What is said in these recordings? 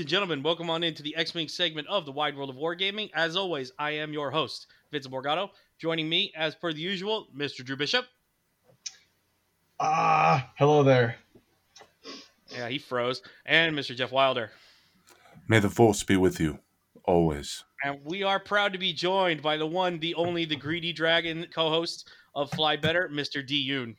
ladies and gentlemen, welcome on into the X Wing segment of the Wide World of Wargaming. As always, I am your host, Vincent Morgado. Joining me, as per the usual, Mr. Drew Bishop. Ah, hello there. Yeah, he froze. And Mr. Jeff Wilder. May the force be with you, always. And we are proud to be joined by the one, the only, the greedy dragon co-host of Fly Better, Mr. D. Yoon.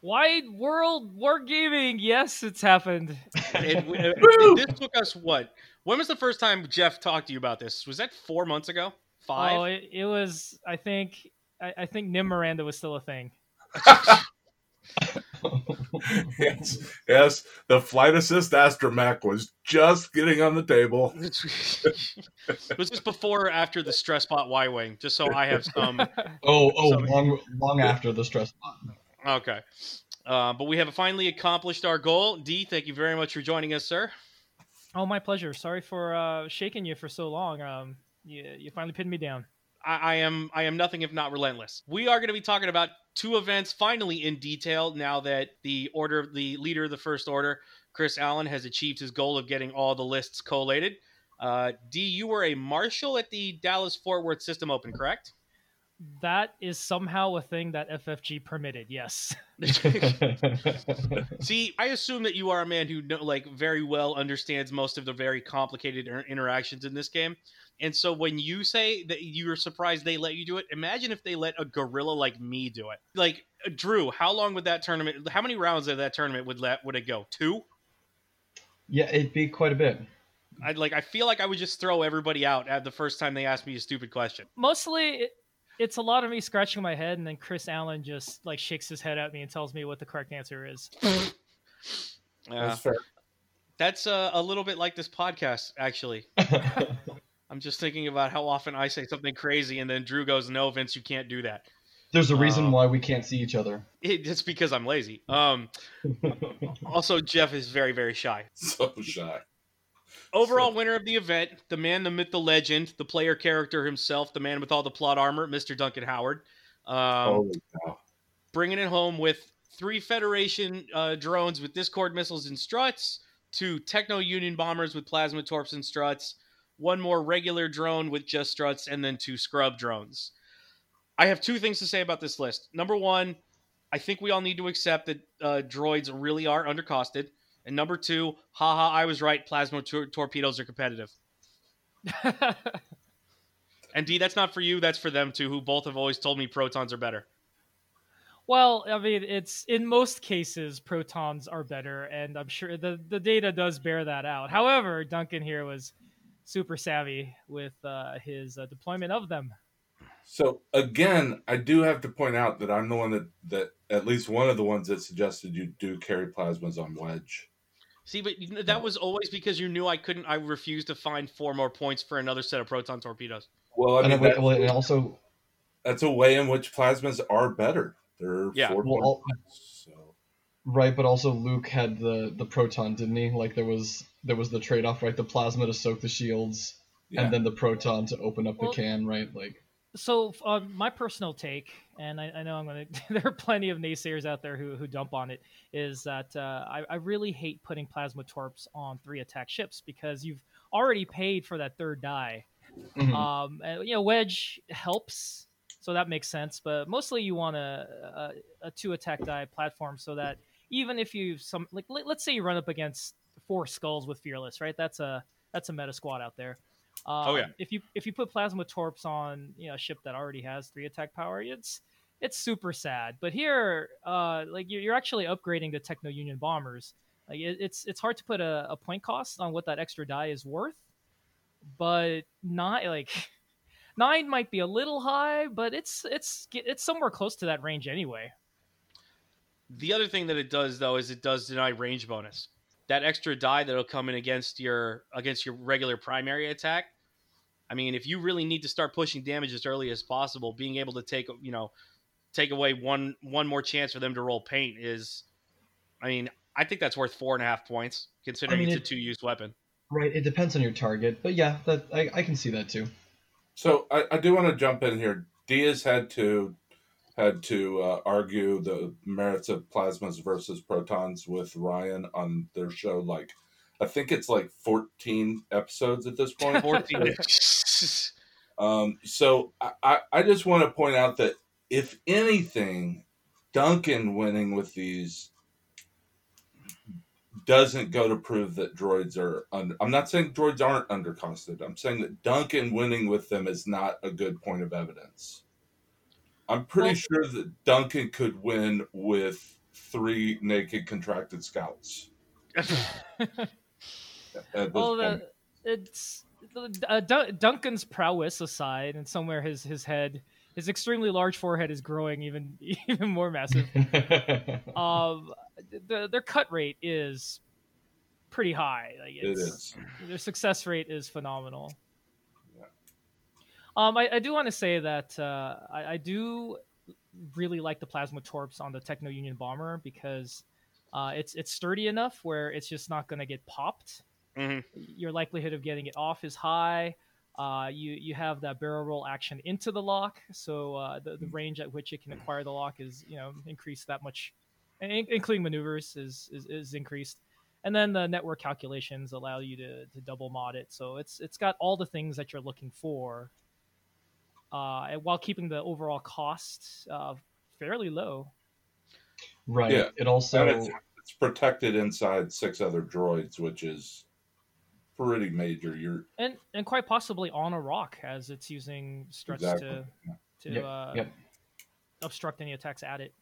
Wide World Wargaming. Yes, it's happened. It, it- this took us what? When was the first time Jeff talked to you about this? Was that four months ago? Five? Oh, it, it was. I think. I, I think Nym Miranda was still a thing. yes, yes. The flight assist astromech was just getting on the table. was this before or after the stress bot Y Wing? Just so I have some. Oh, oh, Sorry. long, long after the stress button. Okay. Uh, but we have finally accomplished our goal. D, thank you very much for joining us, sir. oh, my pleasure. Sorry for uh, shaking you for so long. Um, you you finally pinned me down. I, I am I am nothing if not relentless. We are going to be talking about two events finally in detail now that the order the leader of the first order, Chris Allen, has achieved his goal of getting all the lists collated. Uh, D, you were a marshal at the Dallas Fort Worth System Open, correct? That is somehow a thing that FFG permitted. Yes. See, I assume that you are a man who know, like very well understands most of the very complicated inter- interactions in this game. And so when you say that you're surprised they let you do it, imagine if they let a gorilla like me do it. Like uh, Drew, how long would that tournament? How many rounds of that tournament would let would it go? Two? yeah, it'd be quite a bit. I'd like. I feel like I would just throw everybody out at the first time they asked me a stupid question. Mostly, it, it's a lot of me scratching my head, and then Chris Allen just like shakes his head at me and tells me what the correct answer is. Uh, That's fair. that's uh, a little bit like this podcast, actually. I'm just thinking about how often I say something crazy, and then Drew goes, "No, Vince, you can't do that." There's a reason Um, why we can't see each other. It, it's because I'm lazy. Um, also, Jeff is very, very shy. So shy. Overall winner of the event, the man, the myth, the legend, the player character himself, the man with all the plot armor, Mr. Duncan Howard. Um, bringing it home with three Federation uh, drones with Discord missiles and struts, two Techno Union bombers with plasma torps and struts, one more regular drone with just struts, and then two scrub drones. I have two things to say about this list. Number one, I think we all need to accept that uh, droids really are undercosted. And number two, haha, I was right. Plasma tor- torpedoes are competitive. And D, that's not for you. That's for them too, who both have always told me protons are better. Well, I mean, it's in most cases protons are better, and I'm sure the the data does bear that out. However, Duncan here was super savvy with uh, his uh, deployment of them. So again, I do have to point out that I'm the one that, that at least one of the ones that suggested you do carry plasmas on wedge. See, but you know, that was always because you knew I couldn't. I refused to find four more points for another set of proton torpedoes. Well, I and, mean, it, that's, well, and also, that's a way in which plasmas are better. They're Yeah. four Well, all- points, so right, but also Luke had the the proton, didn't he? Like there was there was the trade off, right? The plasma to soak the shields, yeah. and then the proton to open up Well- the can, right? Like, So, uh, my personal take, and I, I know I'm gonna. there are plenty of naysayers out there who, who dump on it. Is that uh, I, I really hate putting plasma torps on three attack ships because you've already paid for that third die. mhm. Um, and, you know, wedge helps, so that makes sense. But mostly, you want a, a, a two attack die platform so that even if you some like let, let's say you run up against four skulls with fearless, right? That's a that's a meta squad out there. Um, Oh, yeah. If you if you put plasma torps on you know a ship that already has three attack power, it's it's super sad. But here, uh, like you're, you're actually upgrading the Techno Union bombers. Like it, it's it's hard to put a, a point cost on what that extra die is worth, but not like nine might be a little high, but it's it's it's somewhere close to that range anyway. The other thing that it does though is it does deny range bonus. That extra die that'll come in against your against your regular primary attack. I mean, if you really need to start pushing damage as early as possible, being able to take you know take away one one more chance for them to roll paint is, I mean, I think that's worth four and a half points considering I mean, it's a two use weapon. right. It depends on your target, but yeah, that I, I can see that too. So I, I do want to jump in here. Diaz had to had to uh, argue the merits of plasmas versus protons with Ryan on their show like I think it's like 14 episodes at this point. 14. Um, so I, I, I just want to point out that if anything, Duncan winning with these doesn't go to prove that droids are under. I'm not saying droids aren't undercosted. I'm saying that Duncan winning with them is not a good point of evidence. I'm pretty Well- sure that Duncan could win with three naked contracted scouts. Well, the, it's uh, Dun- Duncan's prowess aside, and somewhere his his head, his extremely large forehead is growing even even more massive. um, the, their cut rate is pretty high. Like it it's, their success rate is phenomenal. Um, I, I do want to say that uh, I, I do really like the plasma torps on the Techno Union bomber because uh, it's it's sturdy enough where it's just not going to get popped. Mhm. Your likelihood of getting it off is high. Uh, you you have that barrel roll action into the lock, so uh, the the range at which it can acquire the lock is you know increased that much, in- including maneuvers is, is is increased and then the network calculations allow you to, to double mod it so it's it's got all the things that you're looking for uh, while keeping the overall cost uh, fairly low right. Yeah. It also And it's, it's protected inside six other droids, which is pretty major. You're and and quite possibly on a rock as it's using struts Exactly. to to Yep, uh, yep. obstruct any attacks at it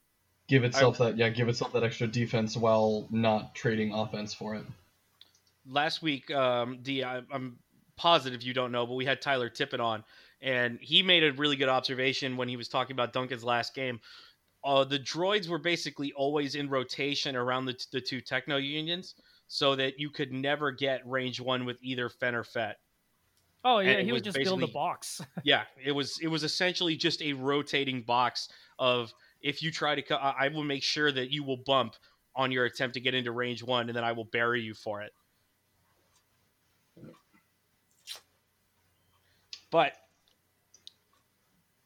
give itself that yeah, give itself that extra defense while not trading offense for it. last week, um, D, I, I'm positive you don't know, but we had Tyler Tippett on, and he made a really good observation when he was talking about Duncan's last game. Uh, the droids were basically always in rotation around the, the two techno unions, so that you could never get range one with either Fenn or Fett. oh yeah he would was just build a box Yeah, it was it was essentially just a rotating box of if you try to, I will make sure that you will bump on your attempt to get into range one, and then I will bury you for it. But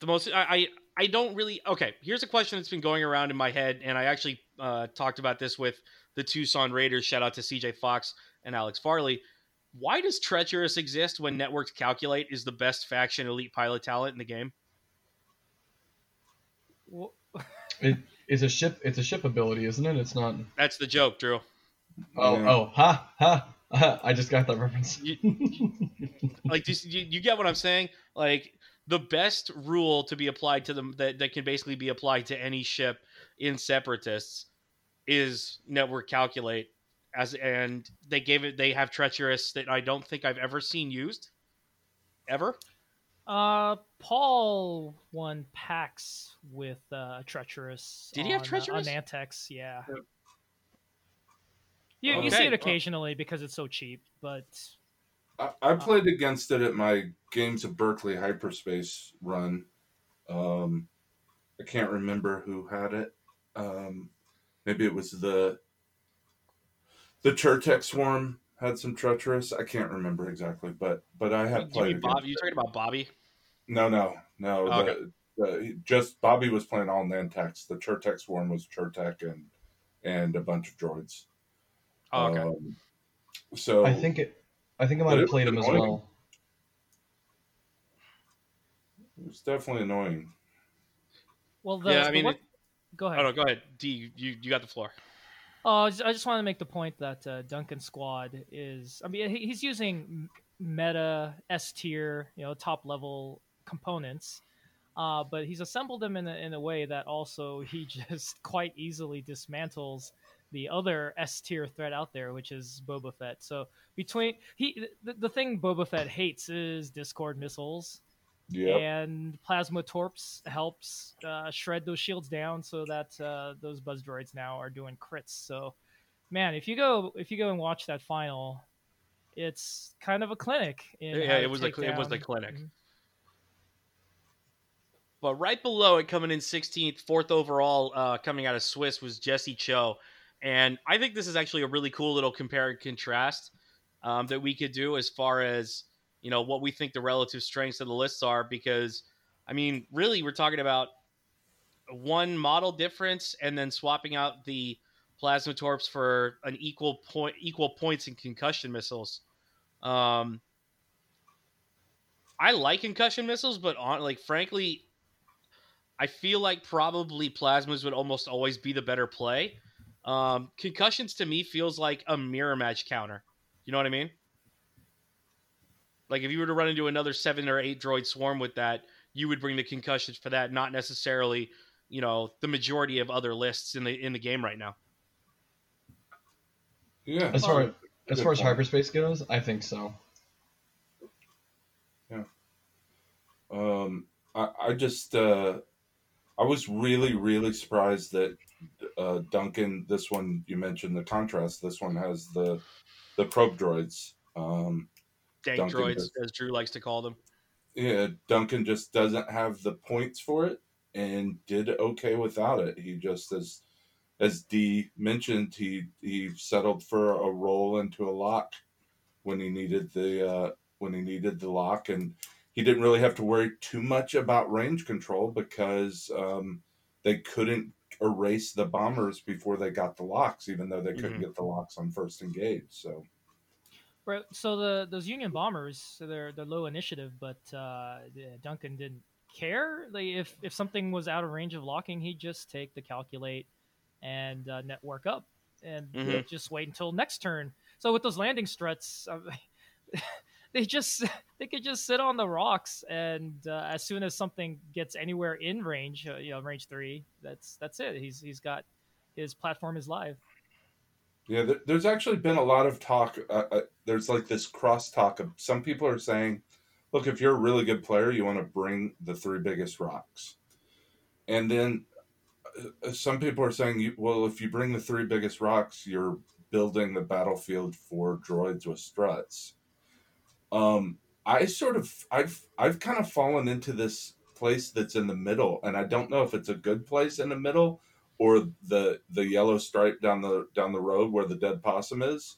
the most I, I I don't really okay. Here's a question that's been going around in my head, and I actually uh, talked about this with the Tucson Raiders. Shout out to CJ Fox and Alex Farley. Why does treacherous exist when networks calculate is the best faction elite pilot talent in the game? Well, It is a ship. It's a ship ability, isn't it? It's not. That's the joke, Drew. Oh Yeah. oh ha ha. ha. I just got that reference. Like, do you, you get what I'm saying? Like, the best rule to be applied to them that, that can basically be applied to any ship in Separatists is network calculate. As and they gave it, they have treacherous that I don't think I've ever seen used, ever. uh paul won packs with uh treacherous Did he have on, uh, treacherous? on Nantex, yeah Yep. you, you see it well- occasionally because it's so cheap but I, I played against it at my Games of Berkeley hyperspace run. Um, I can't remember who had it. Um, maybe it was the the Churtech Swarm had some treacherous. I can't remember exactly, but but I had played. mean Bob, against you talking about Bobby? No, no, no. Oh, the, the, just Bobby was playing all Nantex. The Churtech Swarm was Churtech and and a bunch of droids. Oh, okay. Um, so I think it. I think I might But have played was him as well. it was definitely annoying. well the, yeah, I the mean, one- it, go ahead oh no, go ahead. D, you you got the floor. Oh, I just, I just want to make the point that uh, Duncan Squad is. I mean, he- he's using meta S tier, you know, top level components, uh, but he's assembled them in a, in a way that also he just quite easily dismantles the other S tier threat out there, which is Boba Fett. So between he, the, the thing Boba Fett hates is Discord missiles Yep. and plasma torps helps uh, shred those shields down so that uh, those buzz droids now are doing crits so man if you go if you go and watch that final it's kind of a clinic in Yeah, it was a take cl- it was a clinic. Mhm. But right below it, coming in 16th, fourth overall, uh, coming out of Swiss, was Jesse Cho. And I think this is actually a really cool little compare and contrast um, that we could do as far as you know what we think the relative strengths of the lists are. Because I mean, really, we're talking about one model difference and then swapping out the Plasmatorps for an equal point, equal points in concussion missiles. Um, I like concussion missiles, but on like frankly, I feel like probably plasmas would almost always be the better play. Um, concussions to me feels like a mirror match counter. You know what I mean? Like if you were to run into another seven or eight droid swarm with that, you would bring the concussions for that, not necessarily, you know, the majority of other lists in the in the game right now. Yeah. As far Oh, as good far as hyperspace goes, I think so. Yeah. Um, I, I just uh, I was really really surprised that uh, Duncan. This one you mentioned the contrast. This one has the the probe droids. Um, Dank Duncan droids, does- as Drew likes to call them. yeah, Duncan just doesn't have the points for it and did okay without it. He just as as D mentioned, he he settled for a roll into a lock when he needed the uh, when he needed the lock, and he didn't really have to worry too much about range control because um, they couldn't erase the bombers before they got the locks, even though they couldn't Mhm. get the locks on first engage. So Right. So the those Union bombers, so they're they're low initiative, but uh, Duncan didn't care. Like if if something was out of range of locking, he'd just take the calculate and uh, network up, and Mhm. just wait until next turn. So with those landing struts, uh, they just they could just sit on the rocks, and uh, as soon as something gets anywhere in range, uh, you know, range three, that's that's it. He's he's got his platform is live. Yeah, there, there's actually been a lot of talk. Uh, uh, there's like this cross talk of some people are saying, look, if you're a really good player, you want to bring the three biggest rocks. And then uh, some people are saying, well, if you bring the three biggest rocks, you're building the battlefield for droids with struts. Um, I sort of, I've, I've kind of fallen into this place that's in the middle, and I don't know if it's a good place in the middle or the the yellow stripe down the down the road where the dead possum is.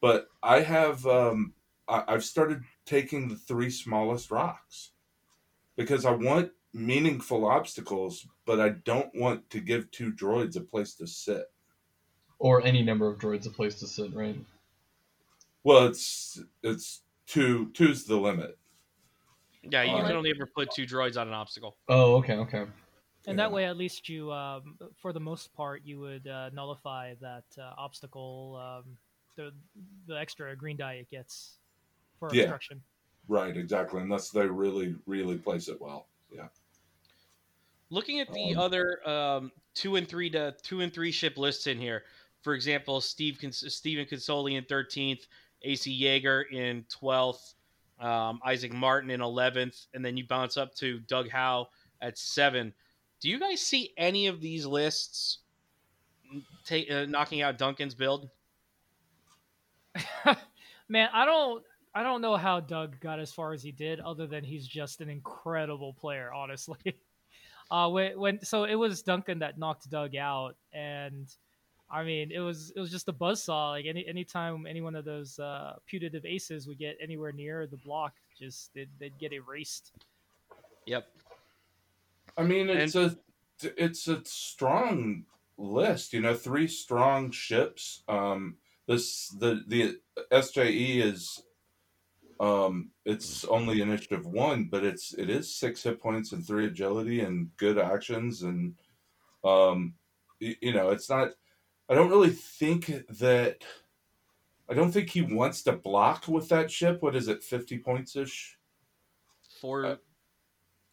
But I have um, I, I've started taking the three smallest rocks because I want meaningful obstacles, but I don't want to give two droids a place to sit. Or any number of droids a place to sit, right? Well, it's it's two two's the limit. Yeah, you Alright. can only ever put two droids on an obstacle. Oh, okay, okay. And Yeah. that way, at least you, um, for the most part, you would uh, nullify that uh, obstacle, um, the the extra green die it gets for Yeah. obstruction. Right, exactly. Unless they really really place it well. Yeah. Looking at the Um, other um, two and three to two and three ship lists in here, for example, Steve Cons- Stephen Consoli in thirteenth, AC Yeager in twelfth, um, Isaac Martin in eleventh, and then you bounce up to Doug Howe at seven. Do you guys see any of these lists uh, knocking out Duncan's build? Man, I don't, I don't know how Doug got as far as he did, other than he's just an incredible player, honestly. Uh, when, when so it was Duncan that knocked Doug out, and I mean it was it was just a buzzsaw. Like any anytime any one of those uh, putative aces would get anywhere near the block, just they'd, they'd get erased. Yep. I mean, it's a it's a strong list. You know, three strong ships. Um, this the the SJE is um it's only initiative one, but it's it is six hit points and three agility and good actions and um you know it's not. I don't really think that. I don't think he wants to block with that ship. What is it, fifty points ish? For Uh,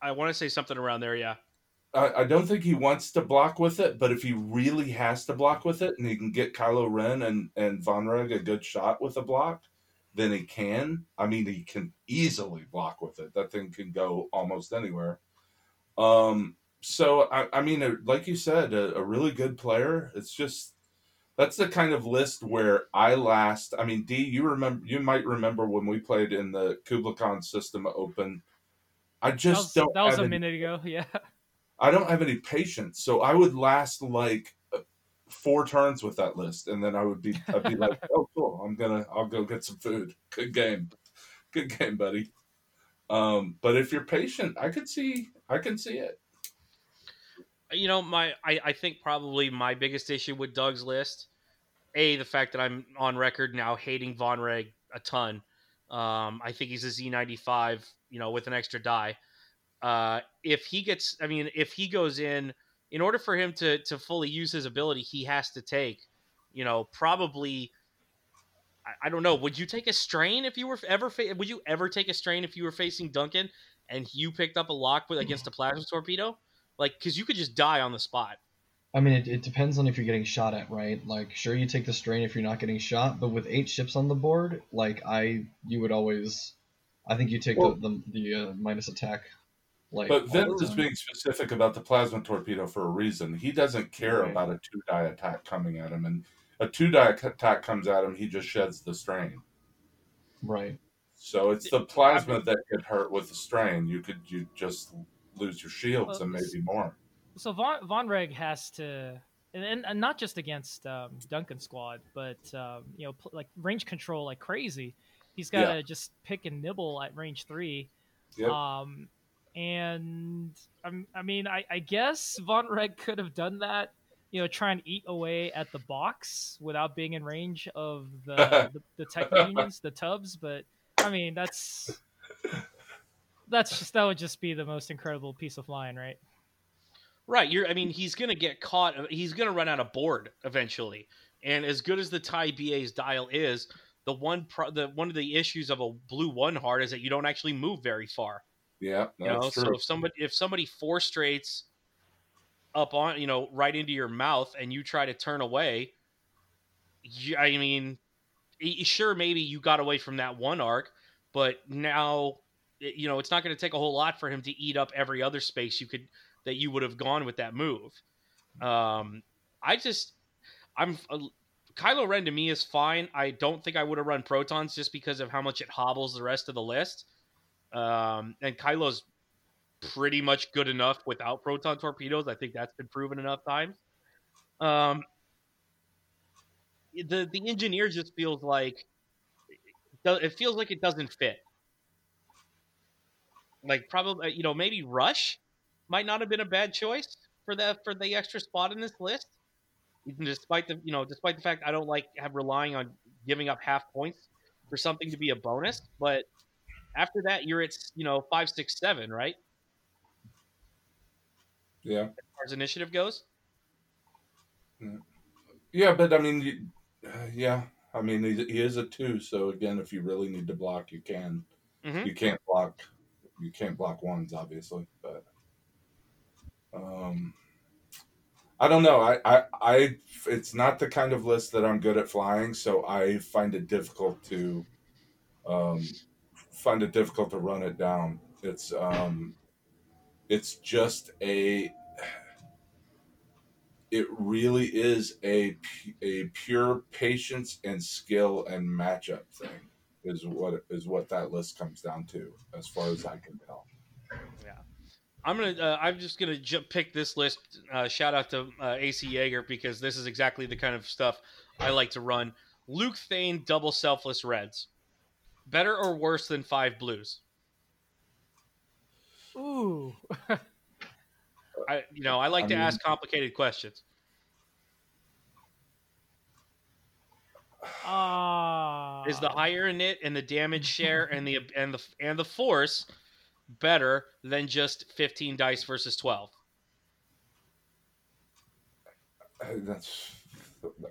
I want to say something around there. Yeah. I, I don't think he wants to block with it, but if he really has to block with it and he can get Kylo Ren and, and Vonreg a good shot with a block, then he can. I mean, he can easily block with it. That thing can go almost anywhere. Um, so, I, I mean, uh, like you said, a, a really good player. It's just that's the kind of list where I last. I mean, D, you remember? You might remember when we played in the Kubla Khan System Open. I That just was, don't. that was have a any- minute ago. Yeah. I don't have any patience, so I would last like uh, four turns with that list, and then I would be, I'd be like, "Oh, cool, I'm gonna, I'll go get some food. Good game, good game, buddy." Um, but if you're patient, I could see, I can see it. you know, my I, I think probably my biggest issue with Doug's list, a the fact that I'm on record now hating Vonreg a ton. Um, I think he's a Z95, you know, with an extra die. Uh, if he gets, I mean, if he goes in, in order for him to to fully use his ability, he has to take, you know, probably. I, I don't know. Would you take a strain if you were ever? Fa- would you ever take a strain if you were facing Duncan and you picked up a lock with against a plasma torpedo? Like, because you could just die on the spot. I mean, it, it depends on if you're getting shot at, right? Like, sure, you take the strain if you're not getting shot, but with eight ships on the board, like I, you would always, I think you take Well- the the, the uh, minus attack. Like, But all Vince is being specific about the plasma torpedo for a reason. He doesn't care Right. about a two die attack coming at him, and a two die attack comes at him, he just sheds the strain. right. So it's the plasma that get hurt with the strain. You could you just lose your shields Well, and maybe more. So Von Vonreg has to, and, and, not just against um, Duncan squad, but um, you know, pl- like range control like crazy. He's got to Yeah. just pick and nibble at range three. Yep. Um, and um, I mean, I, I guess Vonreg could have done that. You know, try and eat away at the box without being in range of the the, the tech unions, the tubs. But I mean, that's that's just that would just be the most incredible piece of flying, right? Right. You're. I mean, he's gonna get caught. Uh, he's gonna run out of board eventually. And as good as the TIE/ba's dial is, the one pro, the one of the issues of a blue one heart is that you don't actually move very far. Yeah, You that's know, true. so if somebody if somebody four straights up on you know right into your mouth and you try to turn away, you, I mean, sure maybe you got away from that one arc, but now you know it's not going to take a whole lot for him to eat up every other space you could that you would have gone with that move. Um, I just I'm uh, Kylo Ren to me is fine. I don't think I would have run protons just because of how much it hobbles the rest of the list. Um, and Kylo's pretty much good enough without proton torpedoes. I think that's been proven enough times. Um, the the engineer just feels like it feels like it doesn't fit. Like probably you know maybe Rush might not have been a bad choice for the for the extra spot in this list. Even despite the you know despite the fact I don't like have relying on giving up half points for something to be a bonus, but after that you're at you know five six seven right yeah, as far as initiative goes. yeah, but I mean, uh, yeah, I mean, he, he is a two. So again, if you really need to block, you can. Mhm. You can't block. You can't block ones, obviously, but um, I don't know. I, I, I, it's not the kind of list that I'm good at flying, so I find it difficult to, um, find it difficult to run it down. It's, um, it's just a, it really is a a pure patience and skill and matchup thing is what is what that list comes down to as far as I can tell. I'm gonna. Uh, I'm just gonna ju- pick this list. Uh, shout out to uh, AC Jaeger because this is exactly the kind of stuff I like to run. Luke Thane double selfless reds. Better or worse than five blues? Ooh. I, you know, I like I to mean- ask complicated questions. Ah. Is the higher init and the damage share and the and the and the force better than just 15 dice versus 12? Uh, That's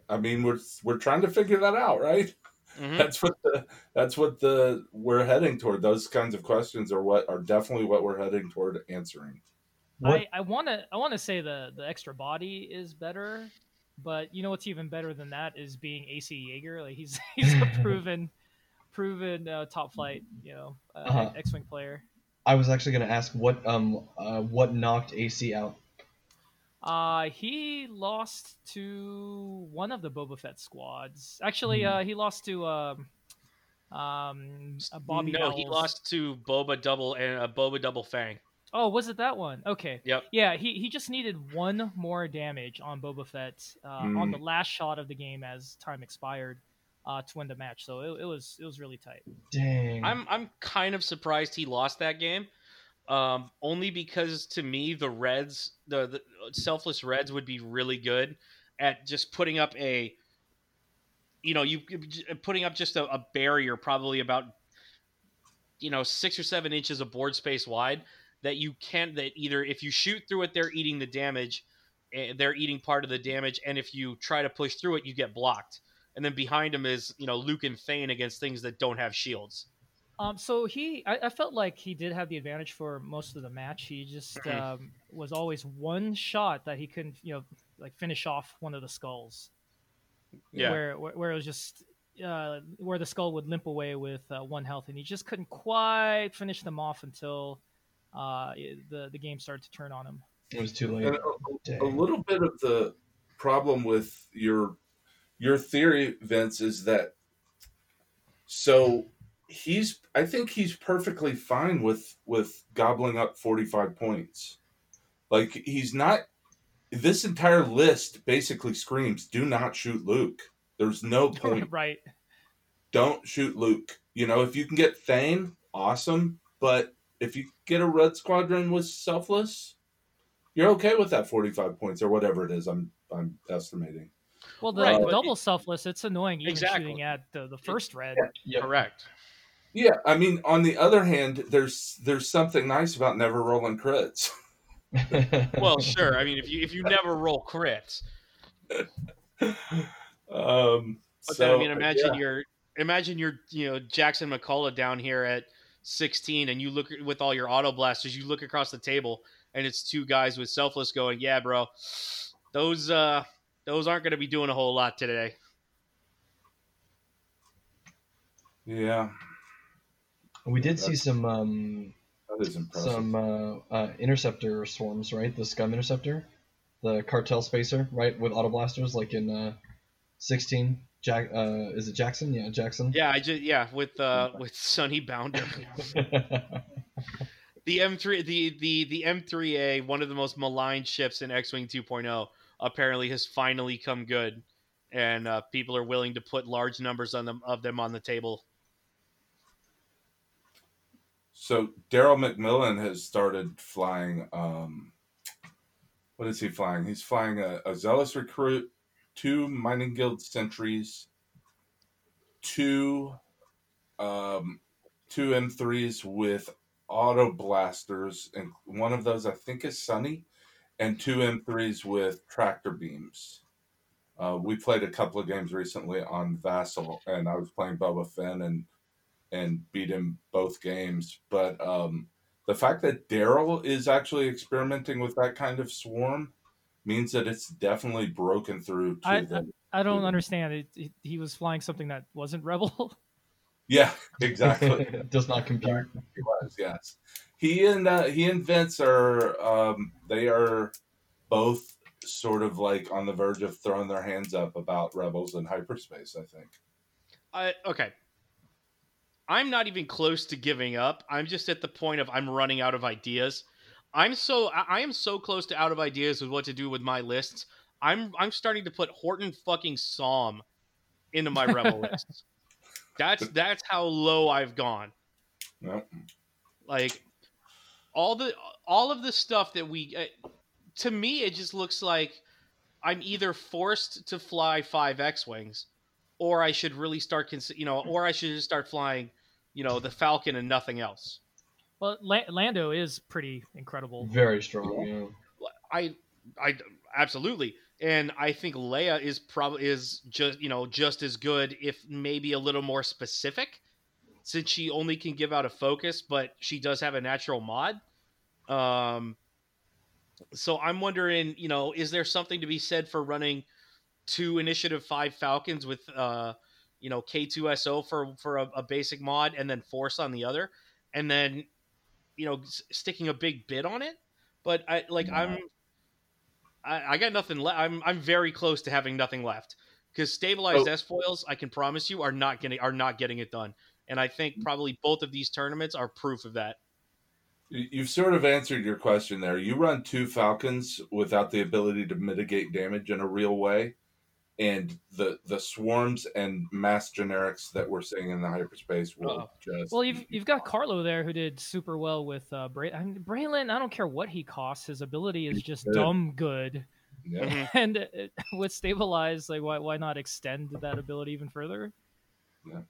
I mean we're we're trying to figure that out, right? Mhm. That's what the that's what the we're heading toward. Those kinds of questions are what are definitely what we're heading toward answering. What? I, I want to I want to say the the extra body is better, but you know what's even better than that is being AC Jaeger. Like he's he's a proven proven uh, top flight you know uh, Uh-huh. X-wing player. I was actually gonna ask what um uh, what knocked AC out. Uh, he lost to one of the Boba Fett squads. Actually, Hmm. uh, he lost to um, um, Bobby. no, he lost to Boba double and a Boba double Fang. Oh, was it that one? Okay. Yep. Yeah, he, he just needed one more damage on Boba Fett uh, on Mm. the last shot of the game as time expired uh, to win the match. So it, it was it was really tight. Dang. I'm I'm kind of surprised he lost that game. Um, only because to me the Reds, the, the selfless Reds, would be really good at just putting up a, you know, you putting up just a, a barrier, probably about, you know, six or seven inches of board space wide that you can't that either if you shoot through it they're eating the damage eh, they're eating part of the damage and if you try to push through it you get blocked and then behind him is you know luke and thane against things that don't have shields Um, so he, I, I felt like he did have the advantage for most of the match. He just Mhm. um, was always one shot that he couldn't, you know, like finish off one of the skulls. Yeah. Where, where, where it was just uh, where the skull would limp away with uh, one health, and he just couldn't quite finish them off until uh, the the game started to turn on him. It was too late. A, a little bit of the problem with your your theory, Vince, is that so he's I think he's perfectly fine with with gobbling up 45 points. Like he's not this entire list basically screams do not shoot Luke. There's no point. right. Don't shoot Luke. You know, if you can get Thane, awesome, but if you get a red squadron with selfless, you're okay with that 45 points or whatever it is I'm I'm estimating. Well, the, Right, the but- double selfless, it's annoying even Exactly. shooting at the, the first red. Yep. correct Yeah, I mean, on the other hand, there's there's something nice about never rolling crits. well sure i mean if you if you never roll crits Um, but so, then i mean imagine yeah. you're imagine you're you know jackson mccullough down here at 16 and you look with all your auto blasters you look across the table and it's two guys with selfless going yeah bro those uh those aren't going to be doing a whole lot today yeah, we did see some um, that is impressive. some uh, uh, interceptor swarms, right? The scum interceptor, the cartel spacer, right? With auto blasters, like in uh, 16. Jack, uh, is it Jackson? Yeah, Jackson. yeah i just yeah with uh with sunny bounder the M3 the the the M3A one of the most maligned ships in X-wing 2.0 apparently has finally come good and uh, people are willing to put large numbers on them of them on the table. So Daryl McMillan has started flying. Um, what is he flying? He's flying a, a zealous recruit, two mining guild sentries, two um, two M3s with auto blasters, and one of those I think is Sunny, and two M3s with tractor beams. Uh, we played a couple of games recently on Vassal, and I was playing Boba Fenn and and beat him both games. But um, the fact that Daryl is actually experimenting with that kind of swarm means that it's definitely broken through to I- the. I don't Mhm. understand. It, he, he was flying something that wasn't Rebel. Yeah, exactly. Does not compute. he was, yes. He and uh, he and Vince are um, they are both sort of like on the verge of throwing their hands up about rebels in hyperspace. I think. I okay. I'm not even close to giving up. I'm just at the point of I'm running out of ideas. I'm so I I am so close to out of ideas with what to do with my lists. I'm I'm starting to put Horton fucking Salm into my rebel list. That's that's how low I've gone. No. Like all the all of the stuff that we uh, to me it just looks like I'm either forced to fly 5 X-wings or I should really start cons- you know or I should just start flying you know the Falcon and nothing else. well, La- Lando is pretty incredible. Very strong. Yeah. I I absolutely and I think Leia is probably is just you know just as good if maybe a little more specific since she only can give out a focus but she does have a natural mod um so I'm wondering you know is there something to be said for running two initiative 5 falcons with uh you know K2SO for for a, a basic mod and then force on the other and then you know s- sticking a big bid on it but I like I'm I, I got nothing left. I'm I'm very close to having nothing left because stabilized Oh. S foils, I can promise you, are not getting are not getting it done. And I think probably both of these tournaments are proof of that. You- You've sort of answered your question there. You run two Falcons without the ability to mitigate damage in a real way, and the the swarms and mass generics that we're seeing in the hyperspace will Uh-oh. just Well, you've you've got Carlo there who did super well with uh, Bray. I mean, Braylen. I don't care what he costs. His ability is just good. dumb good. yeah. Mhm. And uh, with stabilize, like why why not extend that ability even further? Yeah.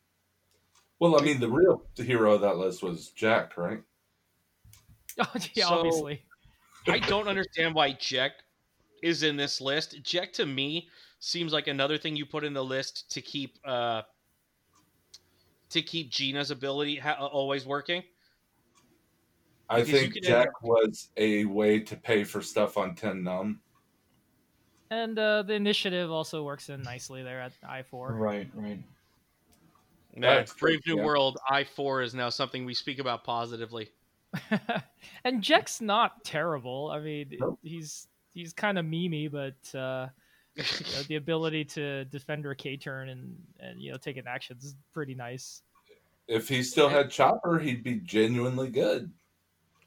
Well, I mean, the real hero of that list was Jack, right? Oh yeah, So- obviously. I don't understand why Jack is in this list. Jack to me seems like another thing you put in the list to keep uh to keep Gina's ability ha- always working. I Because think Jack end was a way to pay for stuff on Ten Numb. And uh, the initiative also works in nicely there at I four. Right, right. Yeah, Brave New yeah. World I four is now something we speak about positively. and Jack's not terrible. I mean, Nope. he's he's kind of memey, but uh, you know, the ability to defend her K turn and and you know take an action is pretty nice. If he still had Chopper, he'd be genuinely good.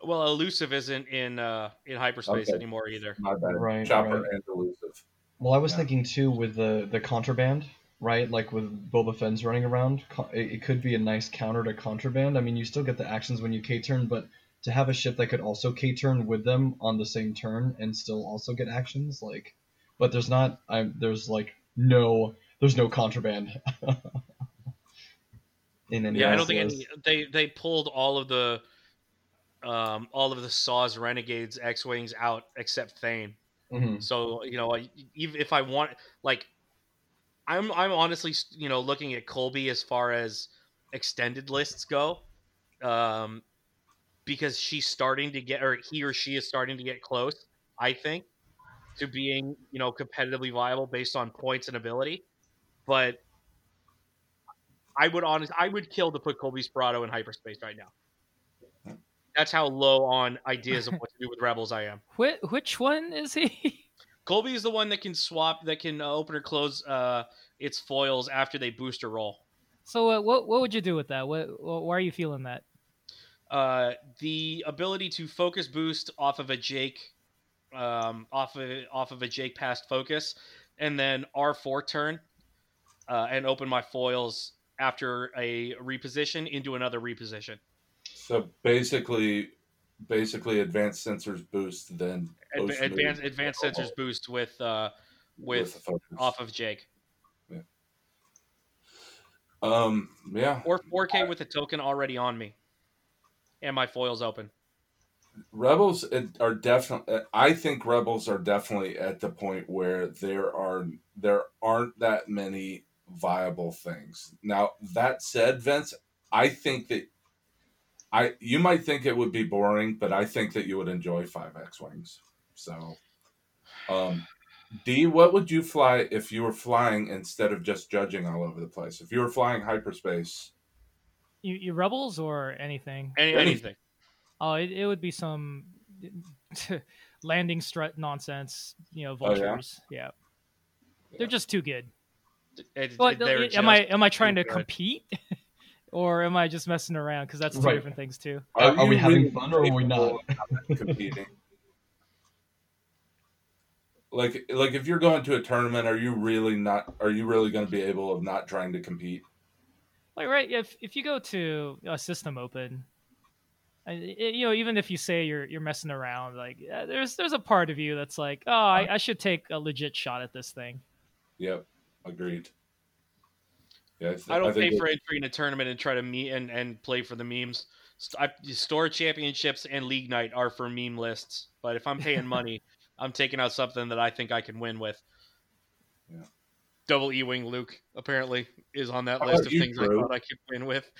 well, elusive isn't in uh in hyperspace Okay. anymore either. My bad. Right, Chopper right. and elusive. Well, I was Yeah. thinking too with the the contraband, right? Like with Boba Fett's running around, it, it could be a nice counter to contraband. I mean, you still get the actions when you K turn, but to have a ship that could also K turn with them on the same turn and still also get actions, like, but there's not. I there's like no there's no contraband. in any Yeah, I don't think any, they they pulled all of the um all of the Saws Renegades X wings out except Thane. Mhm. So you know, if I want, like, I'm I'm honestly you know looking at Kullbee as far as extended lists go, um, because she's starting to get, or he or she is starting to get close. I think to being you know competitively viable based on points and ability, but I would honest I would kill to put Kullbee Sperado in hyperspace right now. That's how low on ideas of what to do with rebels I am. Which which one is he? Kullbee is the one that can swap, that can uh, open or close uh, its foils after they boost or roll. so uh, what what would you do with that? What, what why are you feeling that? Uh, the ability to focus boost off of a Jake, um, off of off of a Jake past focus, and then R four turn, uh, and open my foils after a reposition into another reposition. So basically, basically, advanced sensors boost, then Adva- advanced advanced sensors boost with uh, the with off of Jake Um, yeah, or 4K with a token already on me, and my foils open. rebels are definitely. I think rebels are definitely at the point where there are there aren't that many viable things. Now that said, Vince, I think that I you might think it would be boring, but I think that you would enjoy five X wings. So, um, D, what would you fly if you were flying instead of just judging all over the place? If you were flying hyperspace, You, you rebels or anything? Any, Any- anything. Oh, it, it would be some landing strut nonsense. You know, Oh, yeah? vultures. yeah? they're just too good. It- But it- they're am I am I trying to good. compete, or am I just messing around? Because that's two Right. different things too. Are- are we you having fun or are we not? competing? like, like if you're going to a tournament, are you really not? Are you really going to be able of not trying to compete? Like right, if if you go to a system open, and you know, even if you say you're you're messing around, like uh, there's there's a part of you that's like, oh, I, I should take a legit shot at this thing. Yep, agreed. Yeah, I, th- I don't think pay for it- entry in a tournament and try to meet and, and play for the memes. I, store championships and league night are for meme lists, but if I'm paying money, I'm taking out something that I think I can win with. Yeah. Double E wing Luke apparently is on that How list of you, things I thought I could win with.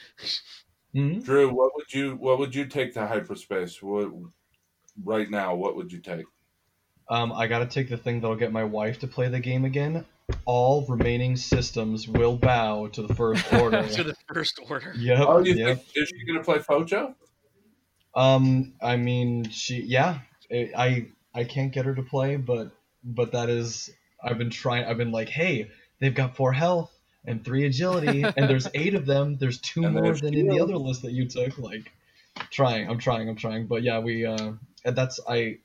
Mhm. Drew, what would you what would you take to hyperspace? What right now? What would you take? Um, I gotta take the thing that'll get my wife to play the game again. All remaining systems will bow to the first order. to the first order. yep. Oh, you yep. think is she going to play Focho? Um, I mean, she, yeah, I, I, I can't get her to play, but, but that is, I've been trying. I've been like, hey, they've got four health and three agility, and there's eight of them. There's two And more than in the other list that you took. Like, trying. I'm trying. I'm trying. But yeah, we, uh, and that's I.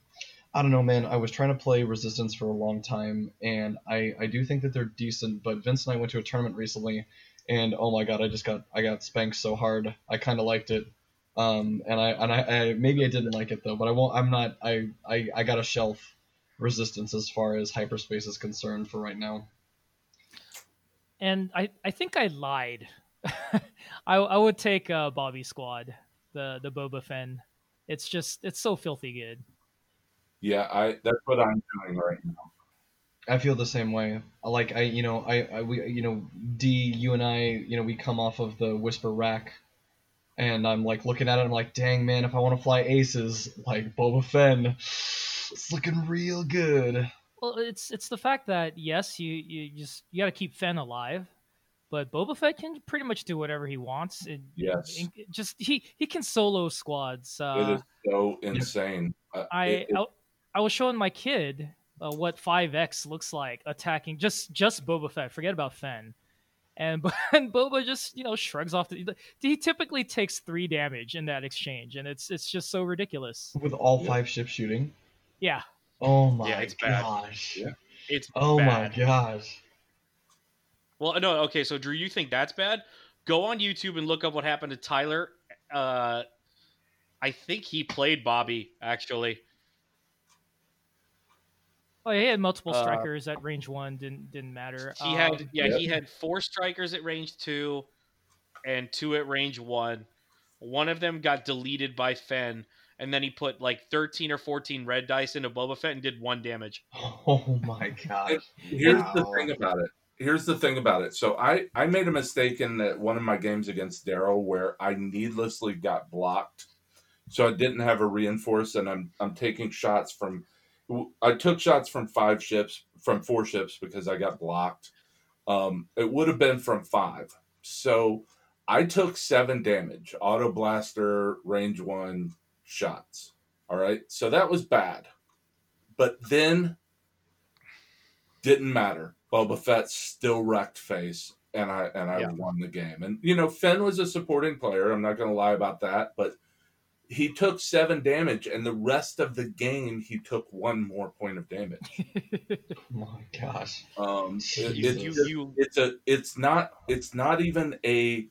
I don't know, man. I was trying to play Resistance for a long time, and I, I do think that they're decent. But Vince and I went to a tournament recently, and oh my god, I just got I got spanked so hard. I kind of liked it, um, and I and I, I maybe I didn't like it though. But I won't. I'm not. I I, I got a shelf Resistance as far as hyperspace is concerned for right now. And I I think I lied. I I would take uh, Bobby Squad, the the Boba Fett. It's just it's so filthy good. Yeah, I that's what I'm doing right now. I feel the same way. Like I, you know, I, I, we, you know, D, you and I, you know, we come off of the Whisper rack, and I'm like looking at it. I'm like, dang man, if I want to fly aces like Boba Fenn, it's looking real good. Well, it's it's the fact that yes, you you just you got to keep Fenn alive, but Boba Fett can pretty much do whatever he wants. It, Yes. it- just he he can solo squads. it Uh, is so insane. Uh, I, it- it- I I was showing my kid uh, what 5x looks like attacking just just Boba Fett. Forget about Fenn. And, and Boba just you know shrugs off. The, he typically takes three damage in that exchange, and it's it's just so ridiculous. With all Yeah. five ships shooting. Yeah, Oh my Yeah, it's bad. gosh. Yeah. It's Oh bad. my gosh. Well, no, okay. So, Drew, you think that's bad? Go on YouTube and look up what happened to Tyler. Uh, I think he played Bobby actually. Oh yeah, he had multiple Uh, strikers at range one. Didn't didn't matter. He had Um, yeah, Yep. he had four strikers at range two, and two at range one. One of them got deleted by Fenn, and then he put like thirteen or fourteen red dice into Boba Fett and did one damage. Oh my gosh. Here's the thing about it. Here's the thing about it. So I I made a mistake in that one of my games against Daryl where I needlessly got blocked, so I didn't have a reinforce, and I'm I'm taking shots from. I took shots from five ships from four ships because I got blocked. Um, it would have been from five, so I took seven damage. Auto blaster, range one shots. All right, so that was bad, but then didn't matter. Boba Fett still wrecked face, and I and I Yeah. won the game. And you know, Fenn was a supporting player. I'm not going to lie about that, but he took seven damage, and the rest of the game he took one more point of damage. Oh my gosh. Um, it- You, it's you it's a it's not it's not even a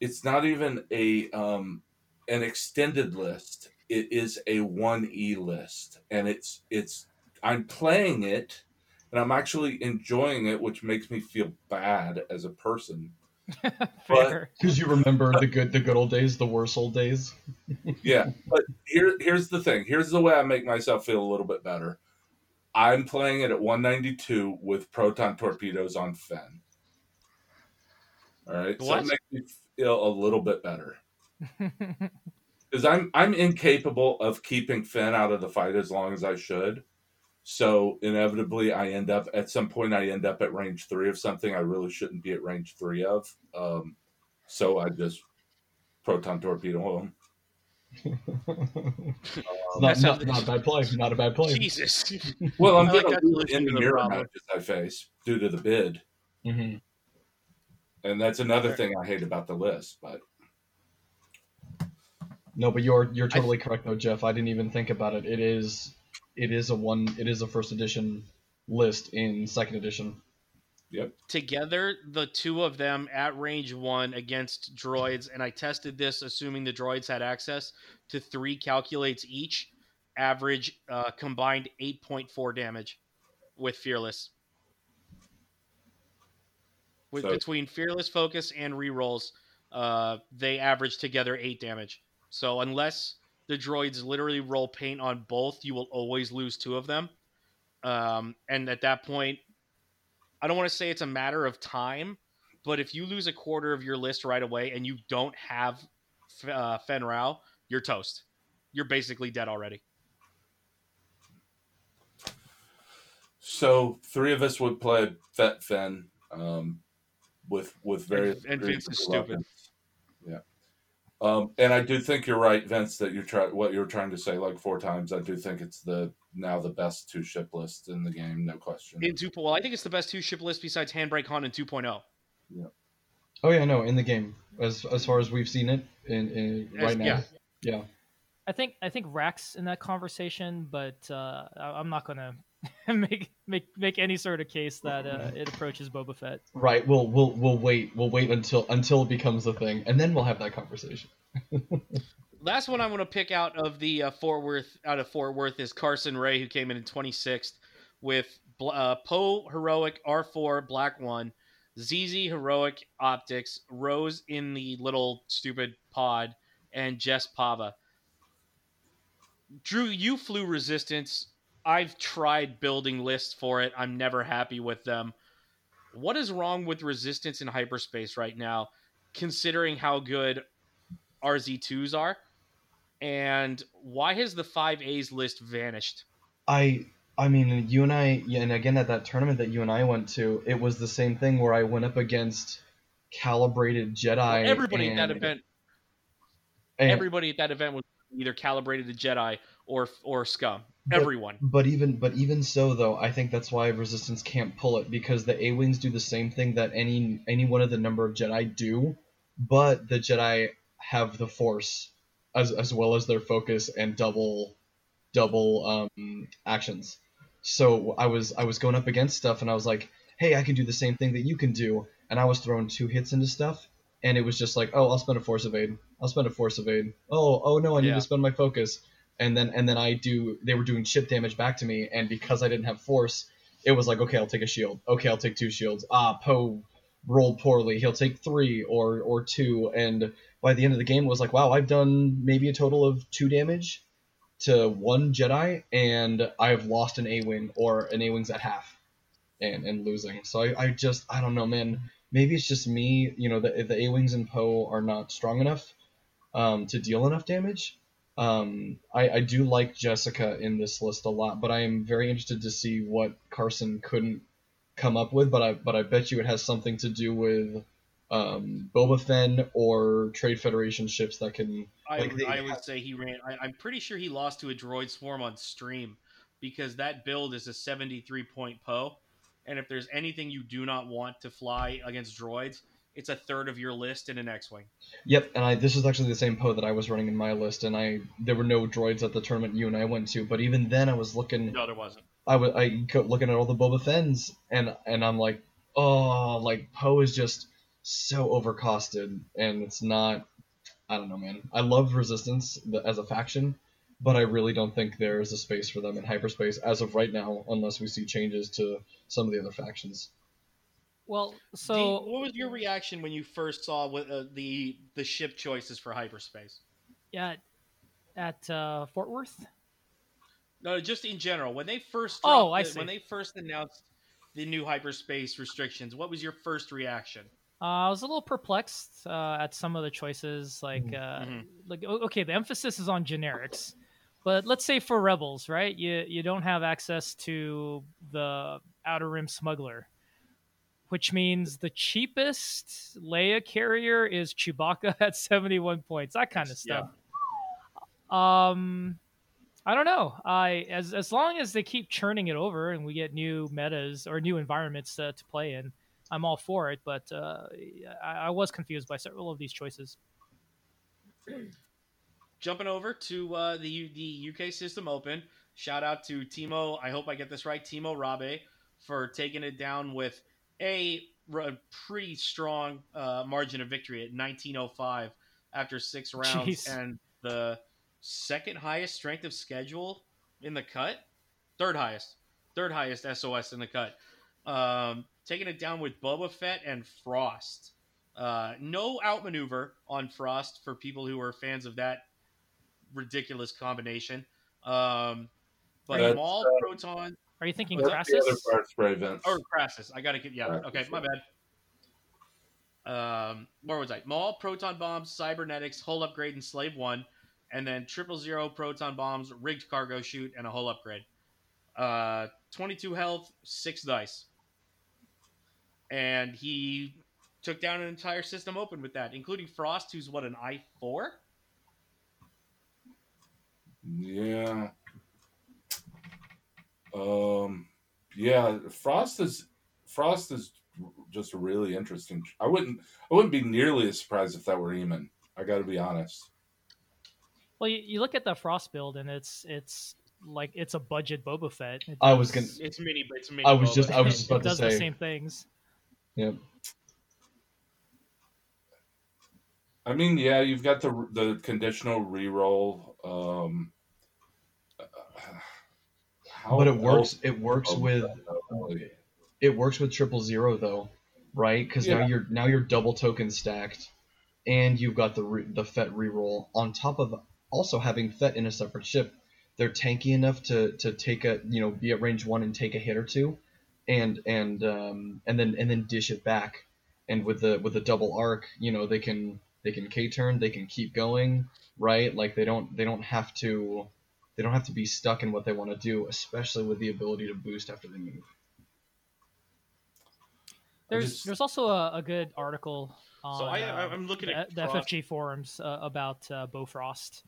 it's not even a um an extended list it is a 1e list and it's it's i'm playing it and i'm actually enjoying it which makes me feel bad as a person fair. Because you remember the good the good old days, the worse old days. yeah but here here's the thing here's the way i make myself feel a little bit better i'm playing it at 192 with proton torpedoes on Fenn all right so What? it makes me feel a little bit better because i'm i'm incapable of keeping Fenn out of the fight as long as i should so inevitably i end up at some point i end up at range three of something i really shouldn't be at range three of um, so i just proton torpedo him It's Um, not, not, not a bad play. Not a bad play. Jesus. Well, I'm I like going to lose in the mirror problem. matches I face due to the bid, hmm and that's another Right. thing I hate about the list. But No, but you're you're totally correct though, Jeff. I didn't even think about it. It is it is a one it is a first edition list in second edition. Yep. Together, the two of them at range one against droids, and I tested this assuming the droids had access to three calculates each, average uh, combined 8.4 damage with Fearless. With, So- between Fearless Focus and rerolls, uh, they average together 8 damage. So unless the droids literally roll paint on both, you will always lose two of them. Um, and at that point, I don't want to say it's a matter of time, but if you lose a quarter of your list right away and you don't have uh, Fenn Rau, you're toast. You're basically dead already. so three of us would play Fett Fenn um, with with various and Vince is stupid. reluctance. Yeah, um, and I do think you're right, Vince, that you're try what you're trying to say like four times. I do think it's the now the best two ship list in the game, no question. In two, well, I think it's the best two ship list besides Handbrake Han in oh. 2.0. Oh yeah, no, in the game as as far as we've seen it in, in As- right now. yeah. Yeah. I think I think Rack's in that conversation, but uh, I'm not gonna make make make any sort of case that uh, it approaches Boba Fett. Right. We'll we'll we'll wait. We'll wait until until it becomes a thing, and then we'll have that conversation. Last one I want to pick out of the uh, Fort Worth out of Fort Worth is Carson Ray, who came in in 26th with bl- uh, Poe Heroic R4 Black One, ZZ Heroic Optics, Rose in the little stupid pod, and Jess Pava. Drew, you flew Resistance. I've tried building lists for it. I'm never happy with them. What is wrong with Resistance in hyperspace right now, considering how good RZ2s are? And why has the 5As list vanished? I I mean, you and I, and again at that tournament that you and I went to, it was the same thing where I went up against calibrated Jedi. Everybody and, at that event, and- everybody at that event was either calibrated to Jedi or or Scum. But- Everyone. But even but even so though, I think that's why Resistance can't pull it because the A wings do the same thing that any any one of the number of Jedi do, but the Jedi have the Force as as well as their focus and double double um actions. So I was I was going up against stuff and I was like, hey, I can do the same thing that you can do, and I was throwing two hits into stuff, and it was just like, oh, I'll spend a Force evade, I'll spend a Force evade. Oh, oh no, I need Yeah. to spend my focus and then and then I do they were doing chip damage back to me, and because I didn't have force, it was like okay, I'll take a shield. Okay, I'll take two shields. Ah, Poe rolled poorly. He'll take three or or two, and by the end of the game, was like wow, I've done maybe a total of two damage to one Jedi, and I've lost an A wing or an A wing's at half, and and losing. So I, I just I don't know, man. Maybe it's just me. You know, the the A wings and Poe are not strong enough um, to deal enough damage. Um, I, I do like Jessica in this list a lot, but I am very interested to see what Carson couldn't come up with. But I but I bet you it has something to do with um, Boba Fett or Trade Federation ships that can. I, Like would- I would say he ran. I, I'm pretty sure he lost to a droid swarm on stream because that build is a 73 point Poe, and if there's anything you do not want to fly against droids, it's a third of your list in an X-wing. Yep, and I this is actually the same Poe that I was running in my list, and I there were no droids at the tournament you and I went to, but even then I was looking. No, there wasn't. I was I kept looking at all the Boba Fetts, and and I'm like, oh, like Poe is just so overcosted, and it's not. I don't know, man. I love Resistance as a faction, but I really don't think there is a space for them in hyperspace as of right now, unless we see changes to some of the other factions. Well, So, so what was your reaction when you first saw what, uh, the the ship choices for hyperspace? yeah, at uh, Fort Worth. No, just in general. When they first Oh, I the- see. when they first announced the new hyperspace restrictions, what was your first reaction? Uh, I was a little perplexed uh, at some of the choices. Like, Mhm. uh, Mhm. like okay, the emphasis is on generics, but let's say for rebels, right? You you don't have access to the Outer Rim Smuggler, which means the cheapest Leia carrier is Chewbacca at seventy one points. That kind of stuff. Um, I don't know. I as as long as they keep churning it over and we get new metas or new environments to, to play in, I'm all for it. But uh, I, I was confused by several of these choices. Jumping over to uh, the the UK system open. Shout out to Timo. I hope I get this right. Timo Rabe for taking it down with a, r- pretty strong uh, margin of victory at 1905 after six rounds Jeez. and the second highest strength of schedule in the cut, third highest, third highest SOS in the cut. Um, taking it down with Boba Fett and Frost. Uh, no outmaneuver on Frost for people who are fans of that ridiculous combination. Um, but That's, Maul, uh, Proton, Are you thinking That's the other Krassis? part spray vents. or Krassis. I gotta get yeah. Krassis, Okay, my bad. Um, where was I? Maul, proton bombs, cybernetics, hull upgrade, and slave one, and then triple zero proton bombs, rigged cargo chute, and a hull upgrade. Uh, twenty-two health, six dice, and he took down an entire system open with that, including Frost, who's what an I four. Yeah. Um. Yeah, Frost is Frost is just a really interesting. I wouldn't I wouldn't be nearly as surprised if that were Emon. I got to be honest. Well, you, you look at the Frost build, and it's it's like it's a budget Boba Fett. It I was gonna- It's mini, but it's mini. I was Boba. just- I was just it about to does the say. same things. Yep. I mean, yeah, you've got the the conditional reroll. Um, how But it works. It works Oh, with it works with triple zero though, right? Because now you're now you're double token stacked, and you've got the re, the Fett reroll on top of also having Fett in a separate ship. They're tanky enough to to take a you know be at range one and take a hit or two, and and um and then and then dish it back. And with the with the double arc, you know they can they can K turn, they can keep going, right? Like they don't they don't have to they don't have to be stuck in what they want to do, especially with the ability to boost after they move. There's just- there's also a, a good article on So I, uh, I'm looking the, at the Frost. FFG forums uh, about uh, Bofrost.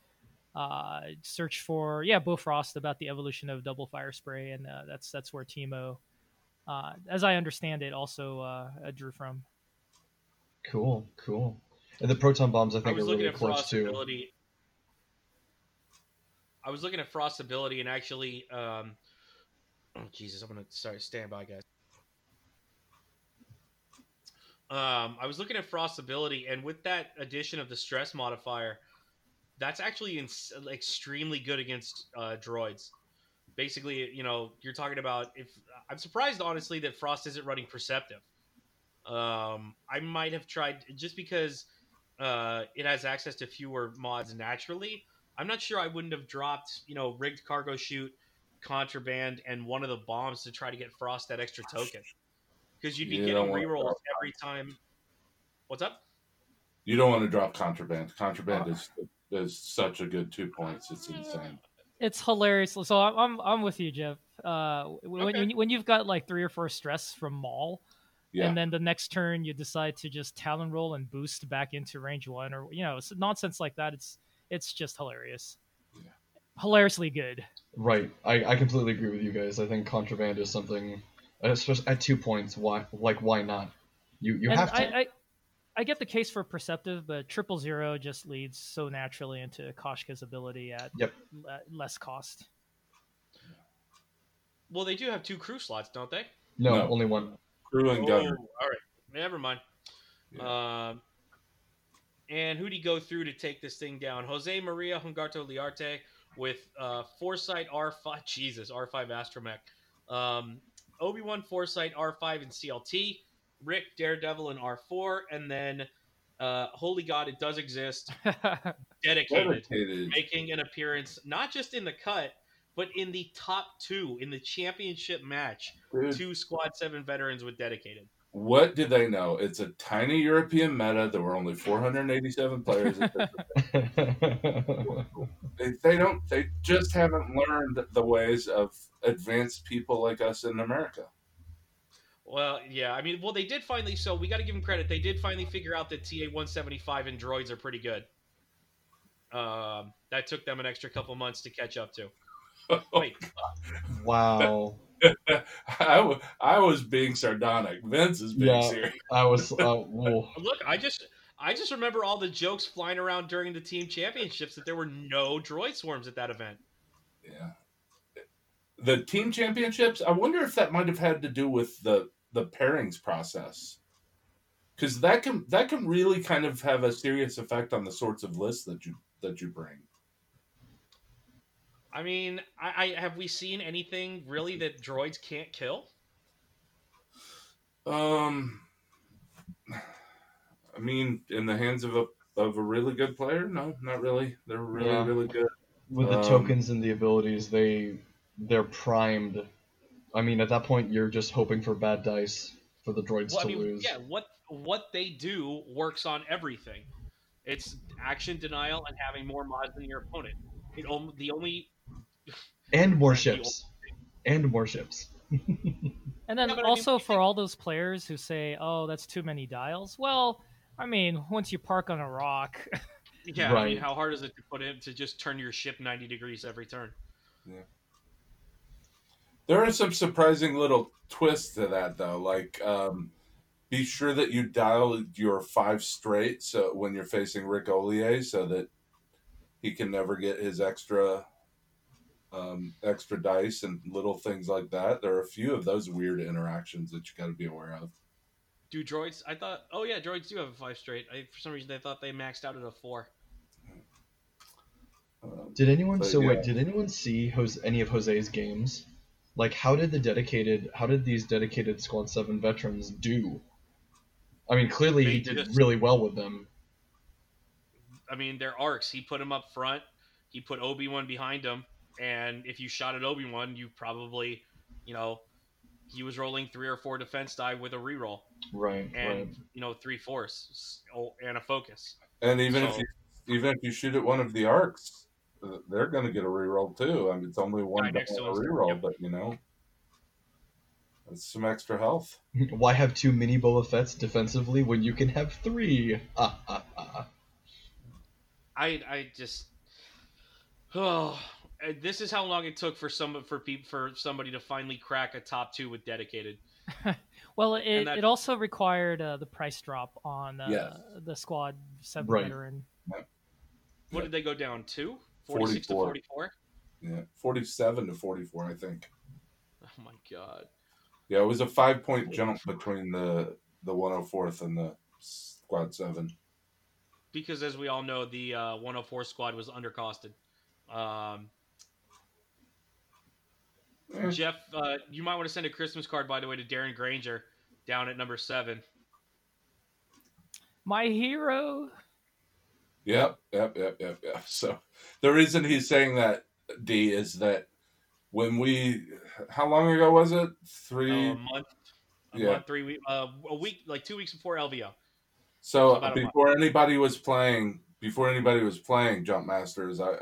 Uh, search for yeah Bofrost about the evolution of double fire spray, and uh, that's that's where Timo, uh, as I understand it, also uh, drew from. Cool, cool. And the proton bombs, I I think, are looking really at close Frost's too. ability. I was looking at Frost's ability and actually, um, oh Jesus, I'm gonna sorry, stand by, guys. Um, I was looking at Frost's ability, and with that addition of the stress modifier, that's actually ins- extremely good against uh, droids. Basically, you know, you're talking about if I'm surprised honestly that Frost isn't running perceptive. Um, I might have tried just because uh, it has access to fewer mods naturally. I'm not sure I wouldn't have dropped, you know, rigged cargo chute, contraband, and one of the bombs to try to get Frost that extra token. Because you'd be You getting don't rerolls every time. What's up? You don't want to drop contraband. Contraband Uh, is is such a good two points. It's insane. It's hilarious. So I'm I'm, I'm with you, Jeff. Uh, when, Okay. when, you- when you've got like three or four stress from Maul, Yeah. and then the next turn you decide to just talon roll and boost back into range one, or you know, it's nonsense like that. It's it's just hilarious. Yeah. Hilariously good. Right. I, I completely agree with you guys. I think contraband is something, especially at two points. Why? Like, why not? You you and have to. I, I I get the case for perceptive, but triple zero just leads so naturally into Koshka's ability at Yep. le- less cost. Well, they do have two crew slots, don't they? no, No. only one. Crew and gunner. Oh, all right. Never mind. Um, and who do you go through to take this thing down? Jose Maria Hungarto Liarte with uh, Foresight R5. Jesus, R5 Astromech. Um, Obi Wan Foresight R5 and CLT. Ric Daredevil and R4. And then uh, Holy God, it does exist. Dedicated. Dedicated. Making an appearance not just in the cut, but in the top two in the championship match. Dude, Two Squad 7 veterans with Dedicated. What do they know? It's a tiny European meta. There were only 487 players. they, they don't. They just haven't learned the ways of advanced people like us in America. Well, yeah, I mean, well, they did finally. So we got to give them credit. They did finally figure out that TA one seventy five and droids are pretty good. Um, that took them an extra couple months to catch up to. Wait, wow. I, w- I was being sardonic. Vince is being Yeah. serious. I was. Uh, look, I just, I just remember all the jokes flying around during the team championships that there were no droid swarms at that event. Yeah. The team championships. I wonder if that might have had to do with the the pairings process, because that can that can really kind of have a serious effect on the sorts of lists that you that you bring. I mean, I, I have we seen anything really that droids can't kill? Um, I mean, in the hands of a of a really good player, no, not really. They're really Yeah. really good. With the Um, tokens and the abilities, they they're primed. I mean, at that point, you're just hoping for bad dice for the droids Well, I to mean, lose. yeah, what what they do works on everything. It's action denial and having more mods than your opponent. It, om- the only And more ships. And more ships. And then Yeah, but I mean, also for all those players who say, "Oh, that's too many dials." Well, I mean, once you park on a rock, yeah. I mean, how hard is it to put in to just turn your ship ninety degrees every turn? Yeah. There are some surprising little twists to that, though. Like, um, be sure that you dial your five straight so when you're facing Ric Olié, so that he can never get his extra um, extra dice and little things like that. There are a few of those weird interactions that you got to be aware of. Do droids? I thought. Oh yeah, droids do have a five straight. I, for some reason, I thought they maxed out at a four. Um, Did anyone? But, so yeah. wait, did anyone see Jose, any of Jose's games? Like, how did the dedicated? How did these dedicated Squad Seven veterans do? I mean, clearly he did just- really well with them. I mean, they're arcs. He put him up front. He put Obi Wan behind him, and if you shot at Obi Wan, you probably, you know, he was rolling three or four defense die with a reroll Right, and right. you know three force oh, and a focus. And even if you even if you shoot at one of the arcs, uh, they're going to get a reroll too. I mean, it's only one Guy next die to a reroll, Yep. but you know, it's some extra health. Why have two mini Boba Fett's defensively when you can have three? Ah, ah, ah. I I just oh and this is how long it took for some for people for somebody to finally crack a top two with dedicated. Well, it, that- it also required uh, the price drop on uh, Yes. the squad seven Right. veteran. What Yeah. did they go down to? 46 to 44. 44? Yeah, forty-seven to forty-four, I think. Oh my god. Yeah, it was a five-point jump between the the one hundred fourth and the squad seven. Because as we all know, the uh, 104 squad was undercosted. Um, Jeff, uh, you might want to send a Christmas card, by the way, to Darren Granger down at number seven. My hero. Yep, yep, yep, yep, yep. So the reason he's saying that D is that when we, how long ago was it? Three. Uh, a month, a Yeah. month, three weeks, uh, a week, like two weeks before LVO. So about a month. before anybody was playing, before anybody was playing Jump Masters, I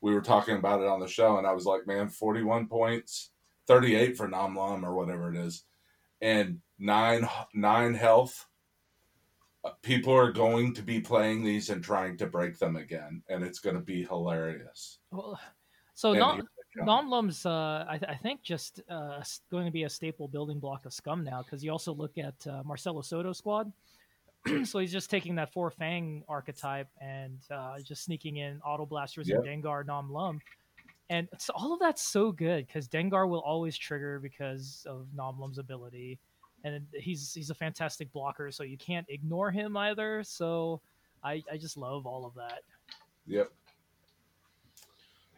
we were talking about it on the show, and I was like, man, forty one points, thirty eight for Nom Lumb or whatever it is, and nine nine health. Uh, People are going to be playing these and trying to break them again, and it's going to be hilarious. Well, so here. Nom Lumb's, uh, I, th- I think, just uh, going to be a staple building block of Scum now because you also look at uh, Marcelo Soto squad. so he's just taking that four Fang archetype and uh, just sneaking in Auto Blasters and Dengar Nom Lumb. And it's, all of that's so good because Dengar will always trigger because of Nom Lumb's ability. And he's he's a fantastic blocker, so you can't ignore him either. So I, I just love all of that. Yep.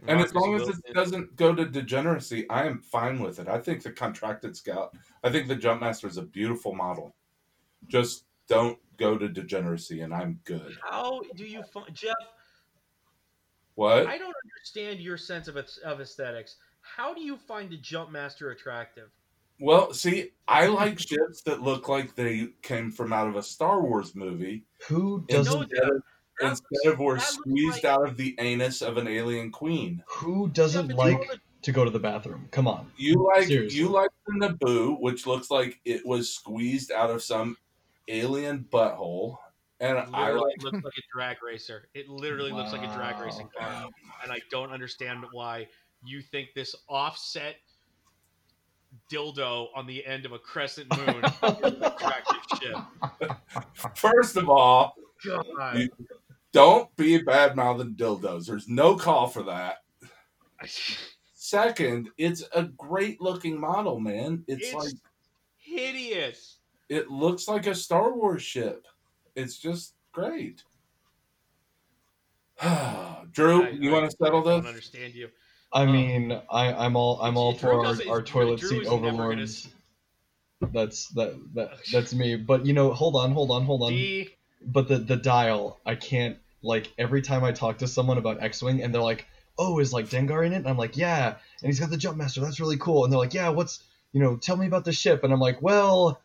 And as long as Wilson- it doesn't go to degeneracy, I am fine with it. I think the contracted scout, I think the jump master is a beautiful model. Just don't go to degeneracy, and I'm good. How do you find Jeff? What? I don't understand your sense of of aesthetics. How do you find the Jump Master attractive? Well, see, I like ships that look like they came from out of a Star Wars movie Who doesn't? Jeff, that instead of were that looks squeezed like- out of the anus of an alien queen. Who doesn't it's like all to go to the bathroom? Come on. You like Seriously. you like the Naboo, which looks like it was squeezed out of some alien butthole, and I like looks like a drag racer. It literally looks like a drag racing car, Wow. and I don't understand why you think this offset dildo on the end of a crescent moon is an attractive ship. First of all. Don't be bad mouthing dildos. There's no call for that. Second, it's a great looking model, man. It's, It's like hideous. It looks like a Star Wars ship. It's just great. Drew, I- you want to settle this? I don't understand you. I Um, mean, I, I'm all I'm all for our, our toilet is seat never gonna. That's that that that's me. But you know, hold on, hold on, hold on. D. But the the dial, I can't like every time I talk to someone about X-wing, and they're like, "Oh, is like Dengar in it?" And I'm like, "Yeah," and he's got the jump master. That's really cool. And they're like, "Yeah, what's you know? Tell me about the ship." And I'm like, "Well."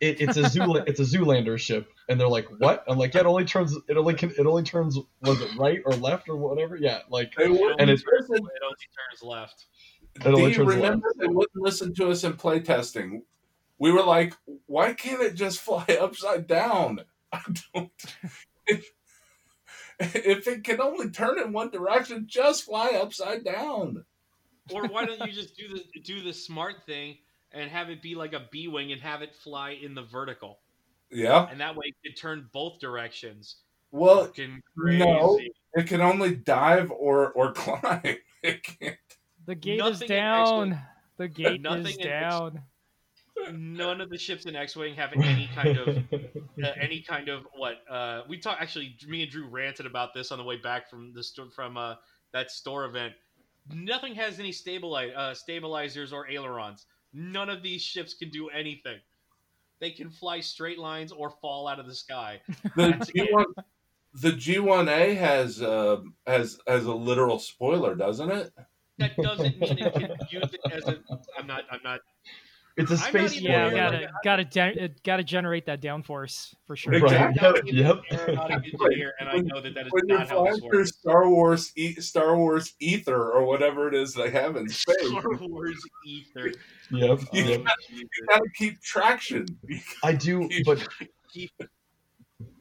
It, it's a zoo it's a Zoolander ship, and they're like, "What?" I'm like, "Yeah, it only turns it only can it only turns was it right or left or whatever." Yeah, like It And it- turns, listen, it only turns left. it only do you turns remember left. they wouldn't listen to us in playtesting? We were like, why can't it just fly upside down? I don't. If, if it can only turn in one direction, just fly upside down. Or why don't you just do the do the smart thing and have it be like a B wing and have it fly in the vertical, Yeah. and that way it could turn both directions. Well, crazy. no. it can only dive or or climb. It can't. The gate Nothing is down. The gate Nothing is in X- down. None of the ships in X-wing have any kind of uh, any kind of what uh, we talked. Actually, me and Drew ranted about this on the way back from the sto- from uh, that store event. Nothing has any stabilize uh, stabilizers or ailerons. None of these ships can do anything. They can fly straight lines or fall out of the sky. The G one, the G one A has uh, has has a literal spoiler, doesn't it? That doesn't mean it can use it as a. I'm not. I'm not. It's a I'm not space Yeah, aware spoiler. of gotta gotta de- gotta generate that downforce for sure. Right. Right. Yep. Yep. aeronautic engineer, and I know that that is When not how flying this works. Star Wars, e- Star Wars ether or whatever it is they have in space, Star Wars ether. Yep. Oh, you Yep. you gotta keep traction. I do, but Keep-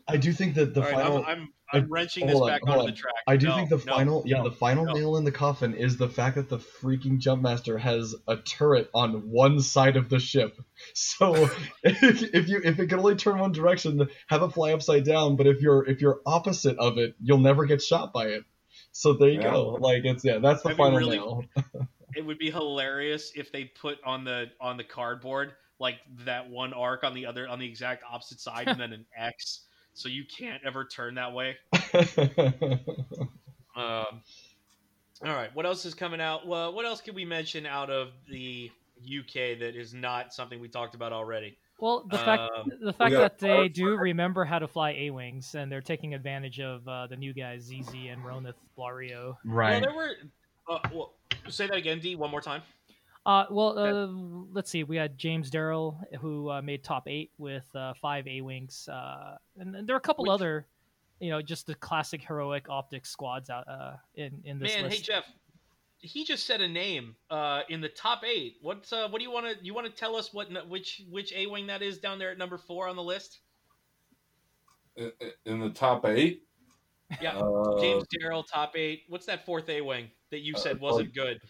I do think that the All right, final. I'm, I'm, I'm wrenching this on, back onto on. the track. I do No, think the no, final, yeah, the final no. nail in the coffin is the fact that the freaking Jumpmaster has a turret on one side of the ship. So if, if you if it can only turn one direction, have it fly upside down. But if you're if you're opposite of it, you'll never get shot by it. So there you Yeah. go. Like it's yeah, that's the That'd be final really- nail. It would be hilarious if they put on the on the cardboard like that one arc on the other on the exact opposite side and then an X, so you can't ever turn that way. Um, all right, what else is coming out? Well, what else can we mention out of the UK that is not something we talked about already? Well, the fact Um, the fact got that they do remember how to fly A wings and they're taking advantage of uh, the new guys ZZ and Ronith Blario. Well, right. there were. Uh, well, say that again, D, one more time. Uh, well, uh, let's see. We had James Darrell who uh, made top eight with uh, five A wings, uh, and, and there are a couple Which- other, you know, just the classic heroic optics squads out uh, in in this Man, list. hey Jeff, he just said a name uh, in the top eight. What uh, what do you want to you want to tell us what which which A wing that is down there at number four on the list? In, in the top eight, Yeah, uh, James Darrell, top eight. What's that fourth A wing that you said Uh, wasn't good?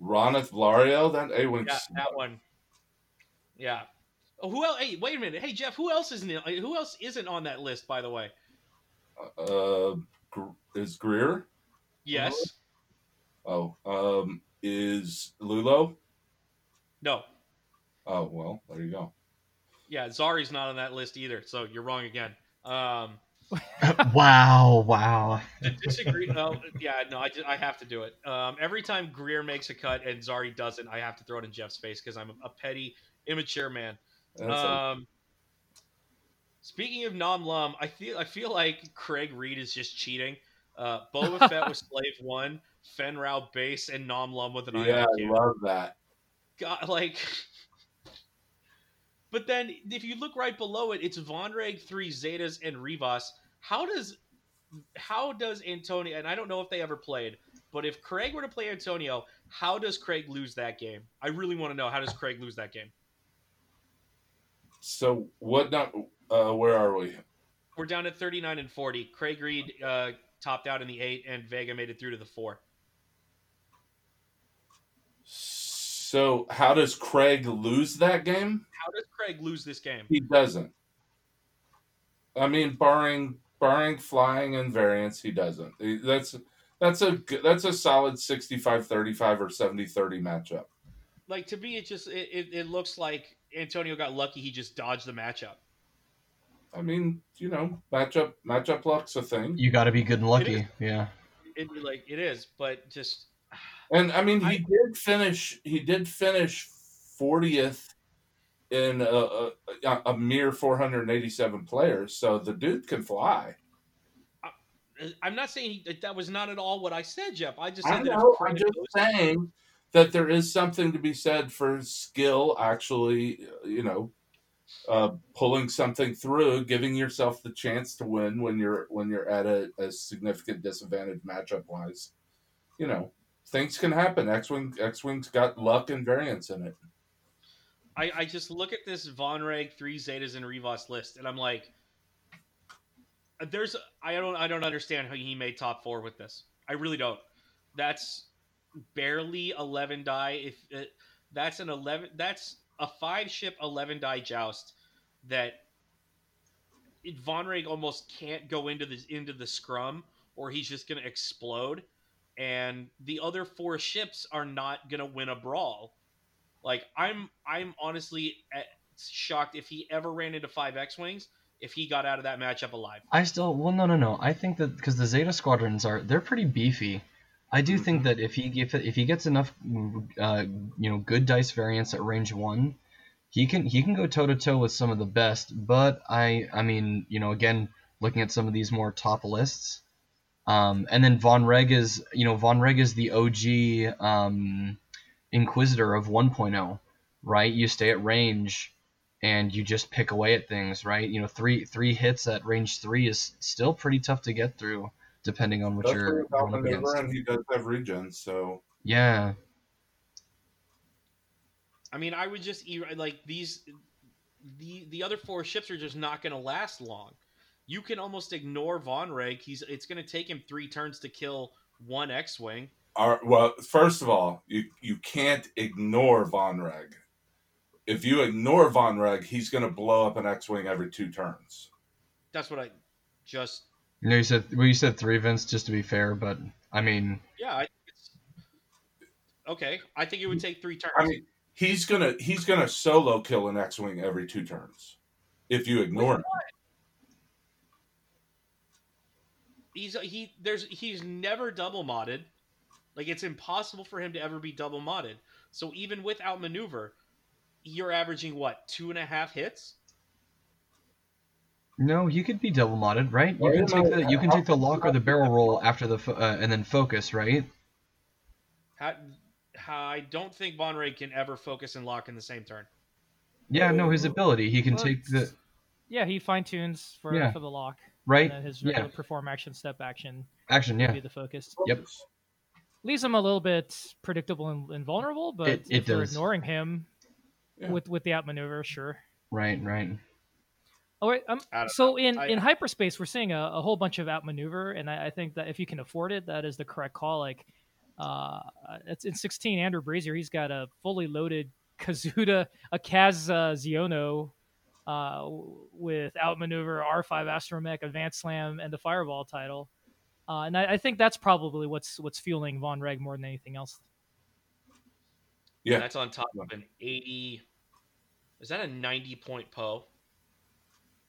Ronith Blario, that A wing. Yeah, that one. Yeah. Oh, who else? Hey, wait a minute. Hey, Jeff, who else isn't? Who else isn't on that list? By the way. Uh, is Greer? Yes. Oh, um, is Lulo? No. Oh well, there you go. Yeah, Zari's not on that list either. So you're wrong again. Um, wow. Wow. to disagree. oh, yeah, no, I, ju- I have to do it. Um, every time Greer makes a cut and Zari doesn't, I have to throw it in Jeff's face because I'm a, a petty, immature man. That's a- Um, speaking of Nom Lumb, I feel I feel like Craig Reed is just cheating. Uh, Boba Fett was Slave One, Fenn Rau Base, and Nom Lum with an yeah, iron I love that. God, like. But then, if you look right below it, it's Vonreg three Zetas and Rivas. How does, how does Antonio? And I don't know if they ever played, but if Craig were to play Antonio, how does Craig lose that game? I really want to know how does Craig lose that game. So what? Not, uh, where are we? We're down at thirty nine and forty. Craig Reed uh, topped out in the eight, and Vega made it through to the four. So how does Craig lose that game? How does Craig lose this game? He doesn't. I mean, barring barring flying and variance, he doesn't. That's that's a that's a solid 65-35 or 70-30 matchup. Like to me, it just it, it, it looks like Antonio got lucky. He just dodged the matchup. I mean, you know, matchup matchup luck's a thing. You got to be good and is. lucky. Yeah. It like it is, but just And I mean, he I- did finish. He did finish fortieth in a, a, a mere four hundred eighty-seven players. So the dude can fly. I'm not saying that that was not at all what I said, Jeff. I just I said that know. I'm just saying that there is something to be said for skill. Actually, you know, uh, pulling something through, giving yourself the chance to win when you're when you're at a, a significant disadvantage matchup wise. You know, things can happen. X wing X wing's got luck and variance in it. I, I just look at this Vonreg three Zetas and Rivas list, and I'm like, there's I don't I don't understand how he made top four with this. I really don't. That's barely eleven die. If it, that's an eleven, that's a five ship eleven die joust that it, Vonreg almost can't go into the into the scrum or he's just going to explode. And the other four ships are not going to win a brawl. Like I'm, I'm honestly shocked if he ever ran into five X-wings if he got out of that matchup alive. I still well no no no. I think that because the Zeta squadrons are they're pretty beefy. I do think that if he if, if he gets enough uh, you know good dice variance at range one, he can he can go toe to toe with some of the best. But I I mean you know again looking at some of these more top lists, um, and then Vonreg is you know Vonreg is the OG um, Inquisitor of 1.0, right? You stay at range and you just pick away at things, right? You know, three three hits at range three is still pretty tough to get through, depending on what That's you're going up against. and he does have regen, so Yeah, I mean, I would just e- like these. The the other four ships are just not going to last long. You can almost ignore Vonreg. He's it's going to take him three turns to kill one X-wing. Our, well, first of all, you you can't ignore Vonreg. If you ignore Vonreg, he's going to blow up an X-wing every two turns. That's what I just you know, you said well, you said three Vince just to be fair, but I mean, yeah. I, it's, okay, I think it would take three turns. I mean, he's gonna he's gonna solo kill an X-wing every two turns if you ignore him. he's he there's he's never double modded. Like it's impossible for him to ever be double modded. So even without maneuver, you're averaging what two and a half hits. no, you could be double modded, right? You can take the you can take the lock or the barrel roll after the fo- uh, and then focus, right? How, how I don't think Vonreg can ever focus and lock in the same turn. Yeah, no, his ability he can Well, take the Yeah, he fine tunes for Yeah. for the lock. right. And then his Yeah. perform action, step action Action, yeah. be the focus. Yep. Leaves him a little bit predictable and, and vulnerable, but It- it if we're ignoring him Yeah. with with the outmaneuver, sure. Right, right. Oh wait, um, I don't so in I- in hyperspace, we're seeing a, a whole bunch of outmaneuver, and I, I think that if you can afford it, that is the correct call. Like, uh, it's in 16. Andrew Brazier, he's got a fully loaded Kazuda, a Kaz uh, Xiono, uh, w- with outmaneuver, R5 Astromech, Advanced Slam, and the Fireball title. Uh, and I, I think that's probably what's what's fueling Vonreg more than anything else. Yeah. That's on top of an 80. Is that a 90 point Poe?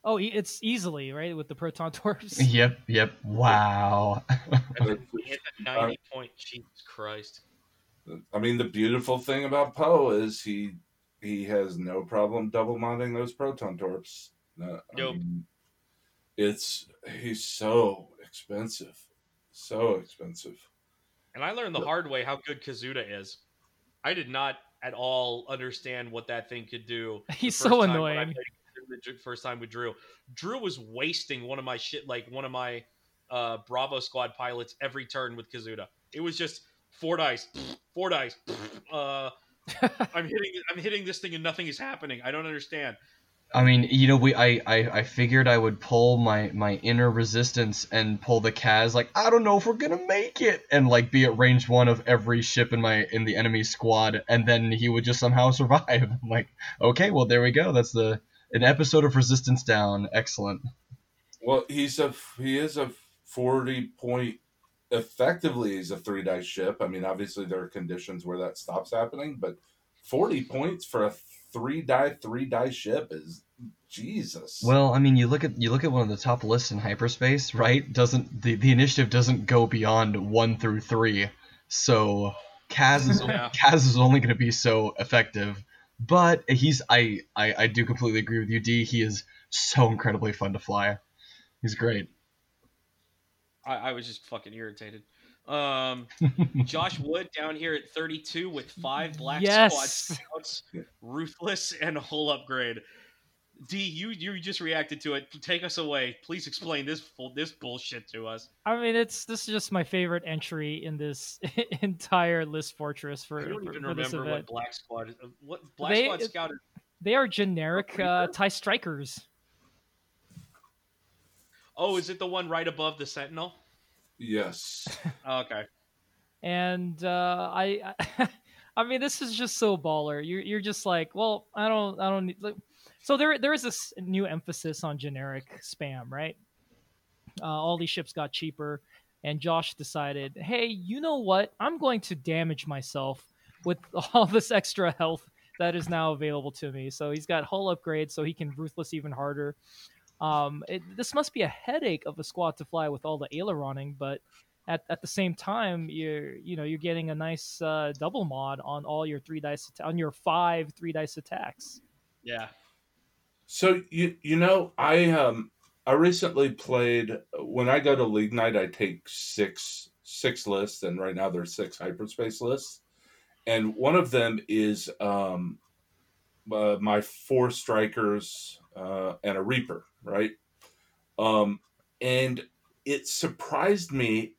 Oh, e- it's easily right with the Proton Torps. Yep, yep. Wow. Hit a 90 point. Jesus Christ. I mean, the beautiful thing about Poe is he he has no problem double modding those proton torps. Uh, I Nope. mean, it's he's so expensive, so expensive. And I learned the hard way how good Kazuda is. I did not at all understand what that thing could do. He's so time when I annoying. the first time with Drew. Drew was wasting one of my shit, like one of my uh, Bravo squad pilots every turn with Kazuda. It was just four dice, four dice. Uh, I'm hitting, I'm hitting this thing and nothing is happening. I don't understand. I mean, you know, we I, I I figured I would pull my my inner resistance and pull the Kaz like I don't know if we're gonna make it and like be at range one of every ship in my in the enemy squad and then he would just somehow survive. I'm like, okay, well there we go. That's the an episode of Resistance down. Excellent. Well, he's a he is a forty point. Effectively, he's a three dice ship. I mean, obviously there are conditions where that stops happening, but forty points for a three die three die ship is Jesus. Well, I mean, you look at you look at one of the top lists in hyperspace, right? Doesn't the, the initiative doesn't go beyond one through three, so Kaz is Yeah. Kaz is only going to be so effective. But he's I, I I do completely agree with you, D. He is so incredibly fun to fly. He's great. I, I was just fucking irritated. Um, Josh Wood down here at 32 with five Black Yes. Squad scouts, ruthless and a hull upgrade. D, you you just reacted to it. Take us away. Please explain this full this bullshit to us. I mean, it's this is just my favorite entry in this entire list fortress for, I don't for, even for this remember what Black Squad is. What Black They- Squad Scout is. They are generic uh, TIE strikers. Oh, is it the one right above the Sentinel? Yes, Oh, okay. and uh, I, I mean, this is just so baller. You're you're just like, well, I don't, I don't need. Like, so there there is this new emphasis on generic spam, right? Uh, all these ships got cheaper. and Josh decided, hey, you know what? I'm going to damage myself with all this extra health that is now available to me. So he's got hull upgrades, so he can ruthless even harder. Um, it, this must be a headache of a squad to fly with all the aileroning, but at, at the same time, you're you know you're getting a nice uh, double mod on all your three dice on your five three dice attacks. Yeah. So you you know I um I recently played when I go to league night I take six six lists and right now there's six hyperspace lists and one of them is um uh, my four strikers uh, and a reaper right um and it surprised me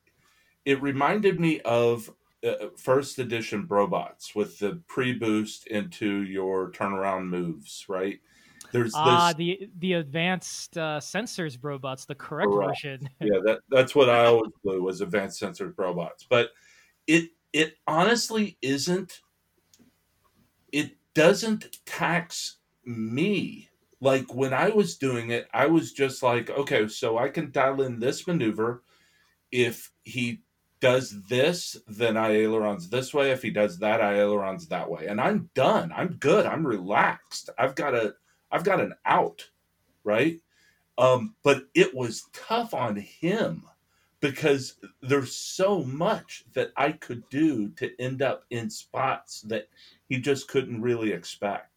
it reminded me of uh, first edition Brobots with the pre-boost into your turnaround moves, right? There's ah the the advanced uh, sensors Brobots, the correct, correct. version. yeah, that that's what I always blew was advanced sensors Brobots, but it it honestly isn't. It doesn't tax me. Like when I was doing it, I was just like, okay, so I can dial in this maneuver if he does this, then I ailerons this way. If he does that, I ailerons that way. And I'm done. I'm good. I'm relaxed. I've got a I've got an out, right? Um, but it was tough on him because there's so much that I could do to end up in spots that he just couldn't really expect.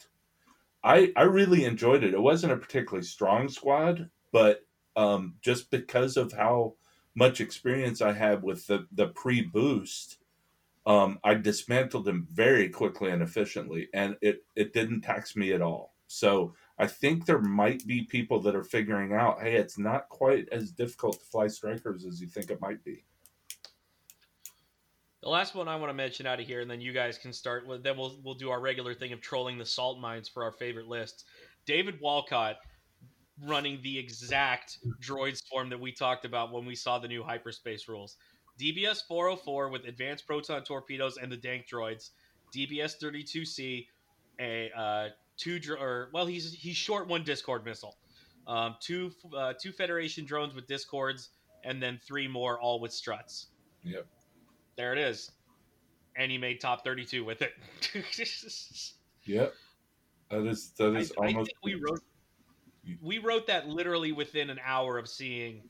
I I really enjoyed it. It wasn't a particularly strong squad, but um, just because of how much experience I had with the, the pre boost, um, I dismantled them very quickly and efficiently, and it, it didn't tax me at all. So I think there might be people that are figuring out, hey, it's not quite as difficult to fly strikers as you think it might be. The last one I want to mention out of here, and then you guys can start. Then we'll we'll do our regular thing of trolling the salt mines for our favorite lists. David Walcott running the exact droid swarm that we talked about when we saw the new hyperspace rules. DBS 404 with advanced proton torpedoes and the dank droids. DBS 32C, a uh, two or well, he's he's short one Discord missile. Um, two uh, two Federation drones with Discords, and then three more all with struts. Yep. There it is. And he made top 32 with it. yep. That is that is I, almost. I we wrote we wrote that literally within an hour of seeing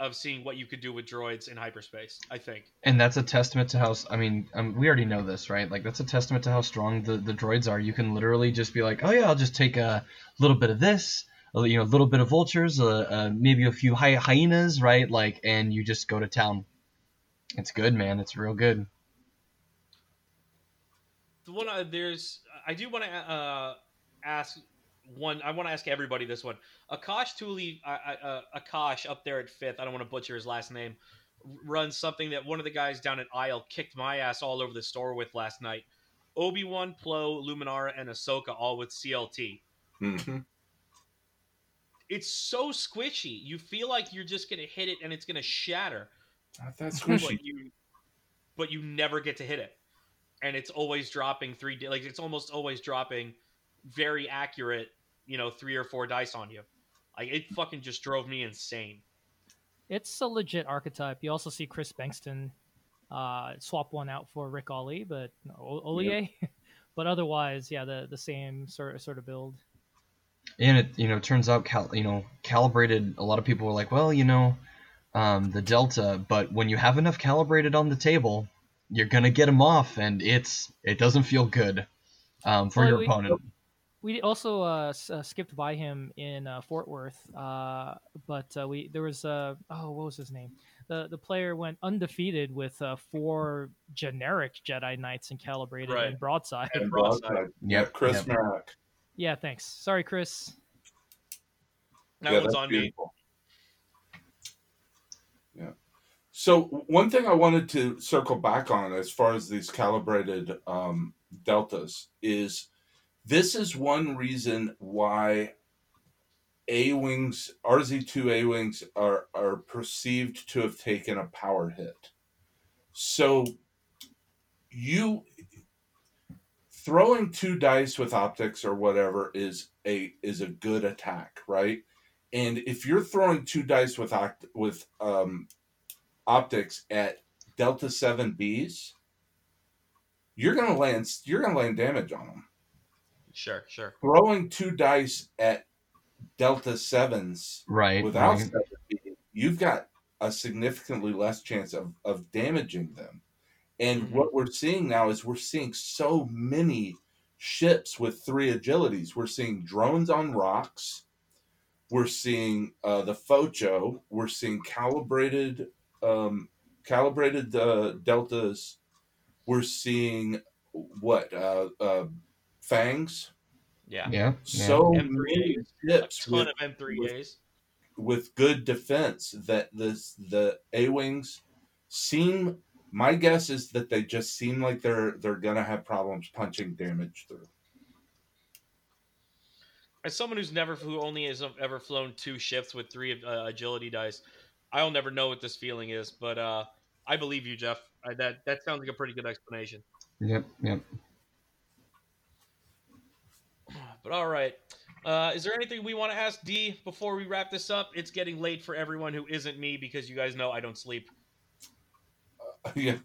of seeing what you could do with droids in hyperspace. I think, and that's a testament to how I mean, um, we already know this, right? Like that's a testament to how strong the the droids are. You can literally just be like, oh yeah, I'll just take a little bit of this, you know, a little bit of vultures, uh, uh, maybe a few hy- hyenas, right? Like, and you just go to town. It's good, man. It's real good. The one uh, there's, I do want to uh, ask one. I want to ask everybody this one. Akash Tuli, uh, uh, Akash up there at fifth. I don't want to butcher his last name. Runs something that one of the guys down at Isle kicked my ass all over the store with last night. Obi Wan, Plo, Luminara, and Ahsoka all with CLT. Mm-hmm. It's so squishy. You feel like you're just gonna hit it and it's gonna shatter. Not that squishy. But you, but you never get to hit it, and it's always dropping three. Like it's almost always dropping very accurate, you know, three or four dice on you. Like it fucking just drove me insane. It's a legit archetype. You also see Chris Bankston uh, swap one out for Ric Ollie, but no, Olié. Yep. but otherwise, yeah, the the same sort of sort of build. And it you know turns out cal- you know calibrated. A lot of people were like, well, you know, um, the delta, but when you have enough calibrated on the table, you're gonna get them off, and it's it doesn't feel good um, for well, your we, opponent we also uh, uh, skipped by him in uh, Fort Worth, uh, but uh, we there was uh, oh what was his name? The the player went undefeated with four generic Jedi Knights and calibrated right. and broadside. And broadside. Yeah, Chris yep. Merrick. Yeah, thanks. Sorry, Chris. That yeah, was on beautiful. me. Yeah. So one thing I wanted to circle back on as far as these calibrated um, deltas is this is one reason why A wings, RZ2 A wings are, are perceived to have taken a power hit. So you throwing two dice with optics or whatever is a is a good attack, right? And if you're throwing two dice with oct- with um, optics at Delta Seven Bs, you're gonna land you're gonna land damage on them. Sure, sure. Throwing two dice at Delta Sevens Right. without right. 7B, you've got a significantly less chance of, of damaging them. And Mhm. what we're seeing now is we're seeing so many ships with three agilities. We're seeing drones on rocks. We're seeing uh, the Focho. We're seeing calibrated um, calibrated uh, deltas. We're seeing what uh, uh, fangs. Yeah. Yeah. yeah. So M3As. A ton with of M3As. with good defense that this the A wings seem. My guess is that they just seem like they're they're gonna have problems punching damage through. As someone who's never, who only has ever flown two ships with three uh, agility dice, I'll never know what this feeling is. But uh, I believe you, Jeff. I, that that sounds like a pretty good explanation. Yep. Yep. But all right. Uh, is there anything we want to ask D before we wrap this up? It's getting late for everyone who isn't me because you guys know I don't sleep. yeah,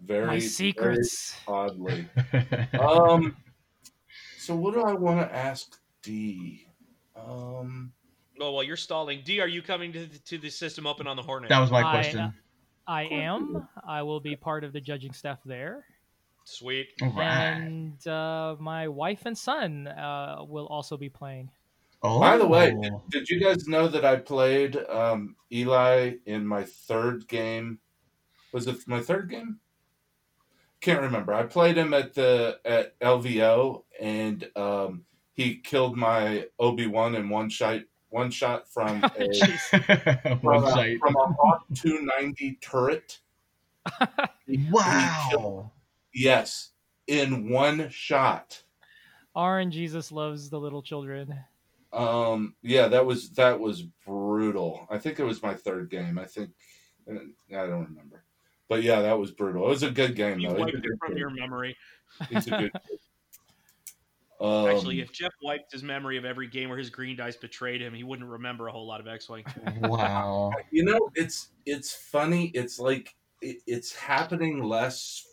very My very secrets. oddly. Um, so what do I want to ask D? Um, Oh, well, you're stalling. D, are you coming to the, to the system open on the Hornet? that was my I- question. I am. I will be part of the judging staff there, Sweet. All right. and uh, my wife and son uh, will also be playing. Oh. By the way, did, did you guys know that I played um, Eli in my third game? Was it my third game? Can't remember. I played him at the at LVO, and um, he killed my Obi Wan in one shot. One shot from a, Jeez. From a, site. from a Hawk 290 turret. Wow. Yes, in one shot. Aaron Jesus loves the little children. Um, yeah, that was that was brutal. I think it was my third game. I think uh, I don't remember, but yeah, that was brutal. It was a good game You though. Wiped a it from kid. your memory. He's a good kid. Um, Actually, if Jeff wiped his memory of every game where his green dice betrayed him, he wouldn't remember a whole lot of X-wing. Wow. you know, it's it's funny. It's like it, it's happening less.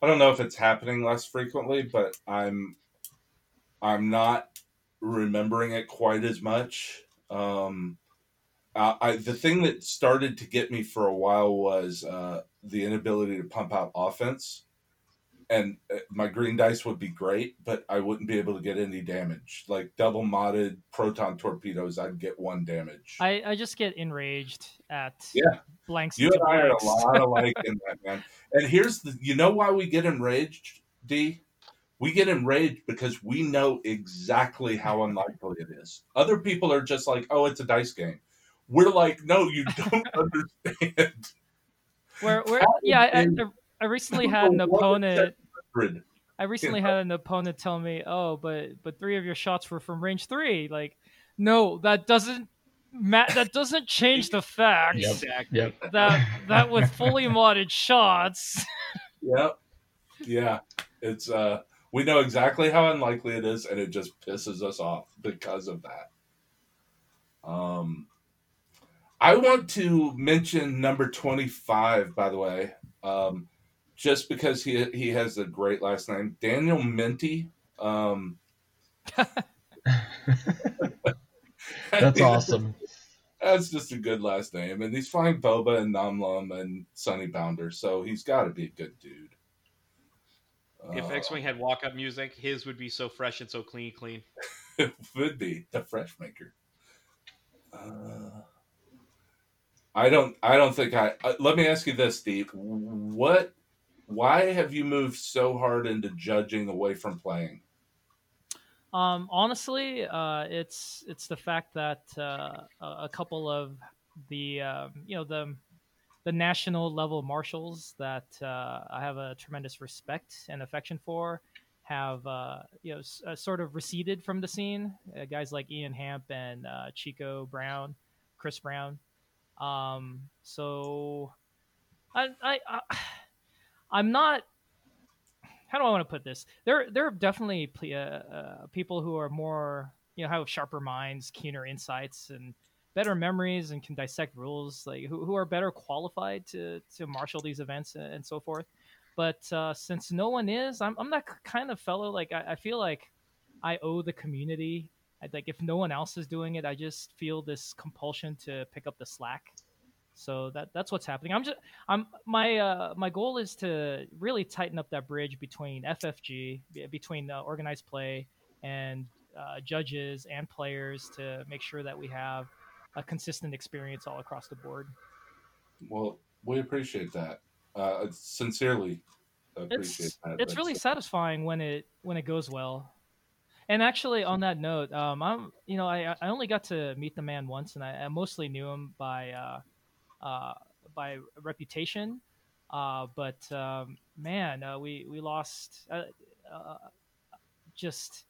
I don't know if it's happening less frequently, but I'm I'm not remembering it quite as much. Um, I, I the thing that started to get me for a while was uh, the inability to pump out offense, and uh, my green dice would be great, but I wouldn't be able to get any damage. Like double modded proton torpedoes, I'd get one damage. I, I just get enraged at Yeah. blanks. You and I are a blanks. lot alike in that, man. And here's the you know why we get enraged, D? We get enraged because we know exactly how unlikely it is. Other people are just like, oh, it's a dice game. We're like, no, you don't understand. Where, where, How yeah, I, I, I recently had an opponent. I recently had an opponent tell me, "Oh, but but three of your shots were from range three. Like, no, that doesn't ma- that doesn't change the fact Yep. Yep. that that with fully modded shots, Yep. Yeah. It's uh we know exactly how unlikely it is and it just pisses us off because of that. Um I want to mention number 25 by the way. Um just because he he has a great last name, Daniel Minty. Um That's awesome. That's just a good last name, and he's flying Boba and Nom Lumb and Sunny Bounder, so he's got to be a good dude. If Uh, X-wing had walk-up music, his would be so fresh and so clean, clean. it would be the fresh maker. Uh, I don't. I don't think I. Uh, let me ask you this, Steve. What? Why have you moved so hard into judging away from playing? Um, honestly, uh, it's it's the fact that uh, a couple of the um, you know the the national level marshals that uh, I have a tremendous respect and affection for have uh, you know s- uh, sort of receded from the scene. Uh, guys like Ian Hamp and uh, Chico Brown, Chris Brown. Um, so I, I, I I'm not how do I want to put this? There, there are definitely uh, uh, people who are more, you know, have sharper minds, keener insights, and better memories and can dissect rules, like who, who are better qualified to to marshal these events and, and so forth. But uh, since no one is, I'm I'm that kind of fellow. Like I, I feel like I owe the community. I, like if no one else is doing it, I just feel this compulsion to pick up the slack. So that that's what's happening. I'm just I'm my uh, my goal is to really tighten up that bridge between FFG, between uh, organized play and uh, judges and players to make sure that we have a consistent experience all across the board. Well, we appreciate that. Uh, sincerely appreciate it's, that. It's really satisfying when it when it goes well. And actually, on that note, um, I'm you know I I only got to meet the man once, and I, I mostly knew him by uh, uh, by reputation. Uh, but um, man, uh, we we lost. Uh, uh, just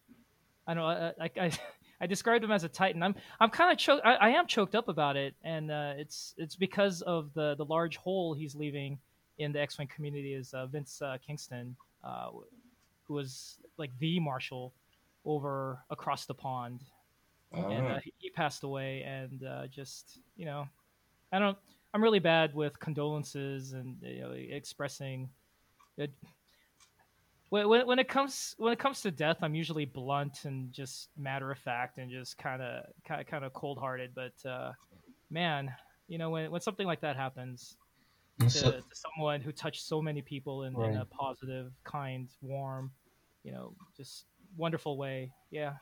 I don't know. uh, I, I, I described him as a titan. I'm I'm kind of choked. I, I am choked up about it, and uh, it's it's because of the the large hole he's leaving in the X-wing community. Is uh, Vince uh, Kingston, uh, who was like the marshal over across the pond, and uh, he, he passed away. And uh, just you know, I don't. I'm really bad with condolences and you know, expressing. It, when, when, it comes when it comes to death, I'm usually blunt and just matter of fact and just kind of kind of cold hearted. But uh, man, you know when when something like that happens to, So- to someone who touched so many people in, in a positive, kind, warm, you know, just wonderful way. Yeah,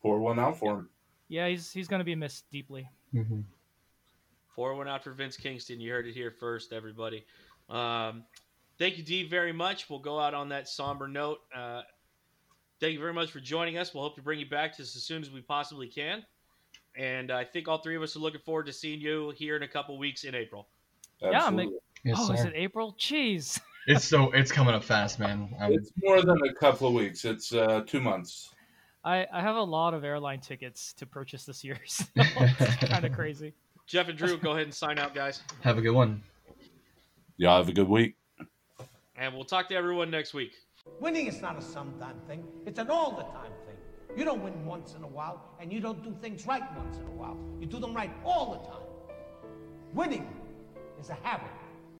pour one out for him. yeah, he's he's gonna be missed deeply. Mhm. Pour one out for Vince Kingston. You heard it here first, everybody. Um, thank you, Dee, very much. We'll go out on that somber note. Uh, thank you very much for joining us. We'll hope to bring you back to us as soon as we possibly can. And I think all three of us are looking forward to seeing you here in a couple weeks in April. Yeah, I'm Absolutely. Yes, oh, is it April? Jeez. It's so it's coming up fast, man. I'm, It's more than a couple of weeks. It's uh, two months. I, I have a lot of airline tickets to purchase this year, so it's kind of crazy. Jeff and Drew, go ahead and sign out, guys. have a good one. Y'all have a good week. And we'll talk to everyone next week. Winning is not a sometime thing, it's an all the time thing. You don't win once in a while, and you don't do things right once in a while. You do them right all the time. Winning is a habit.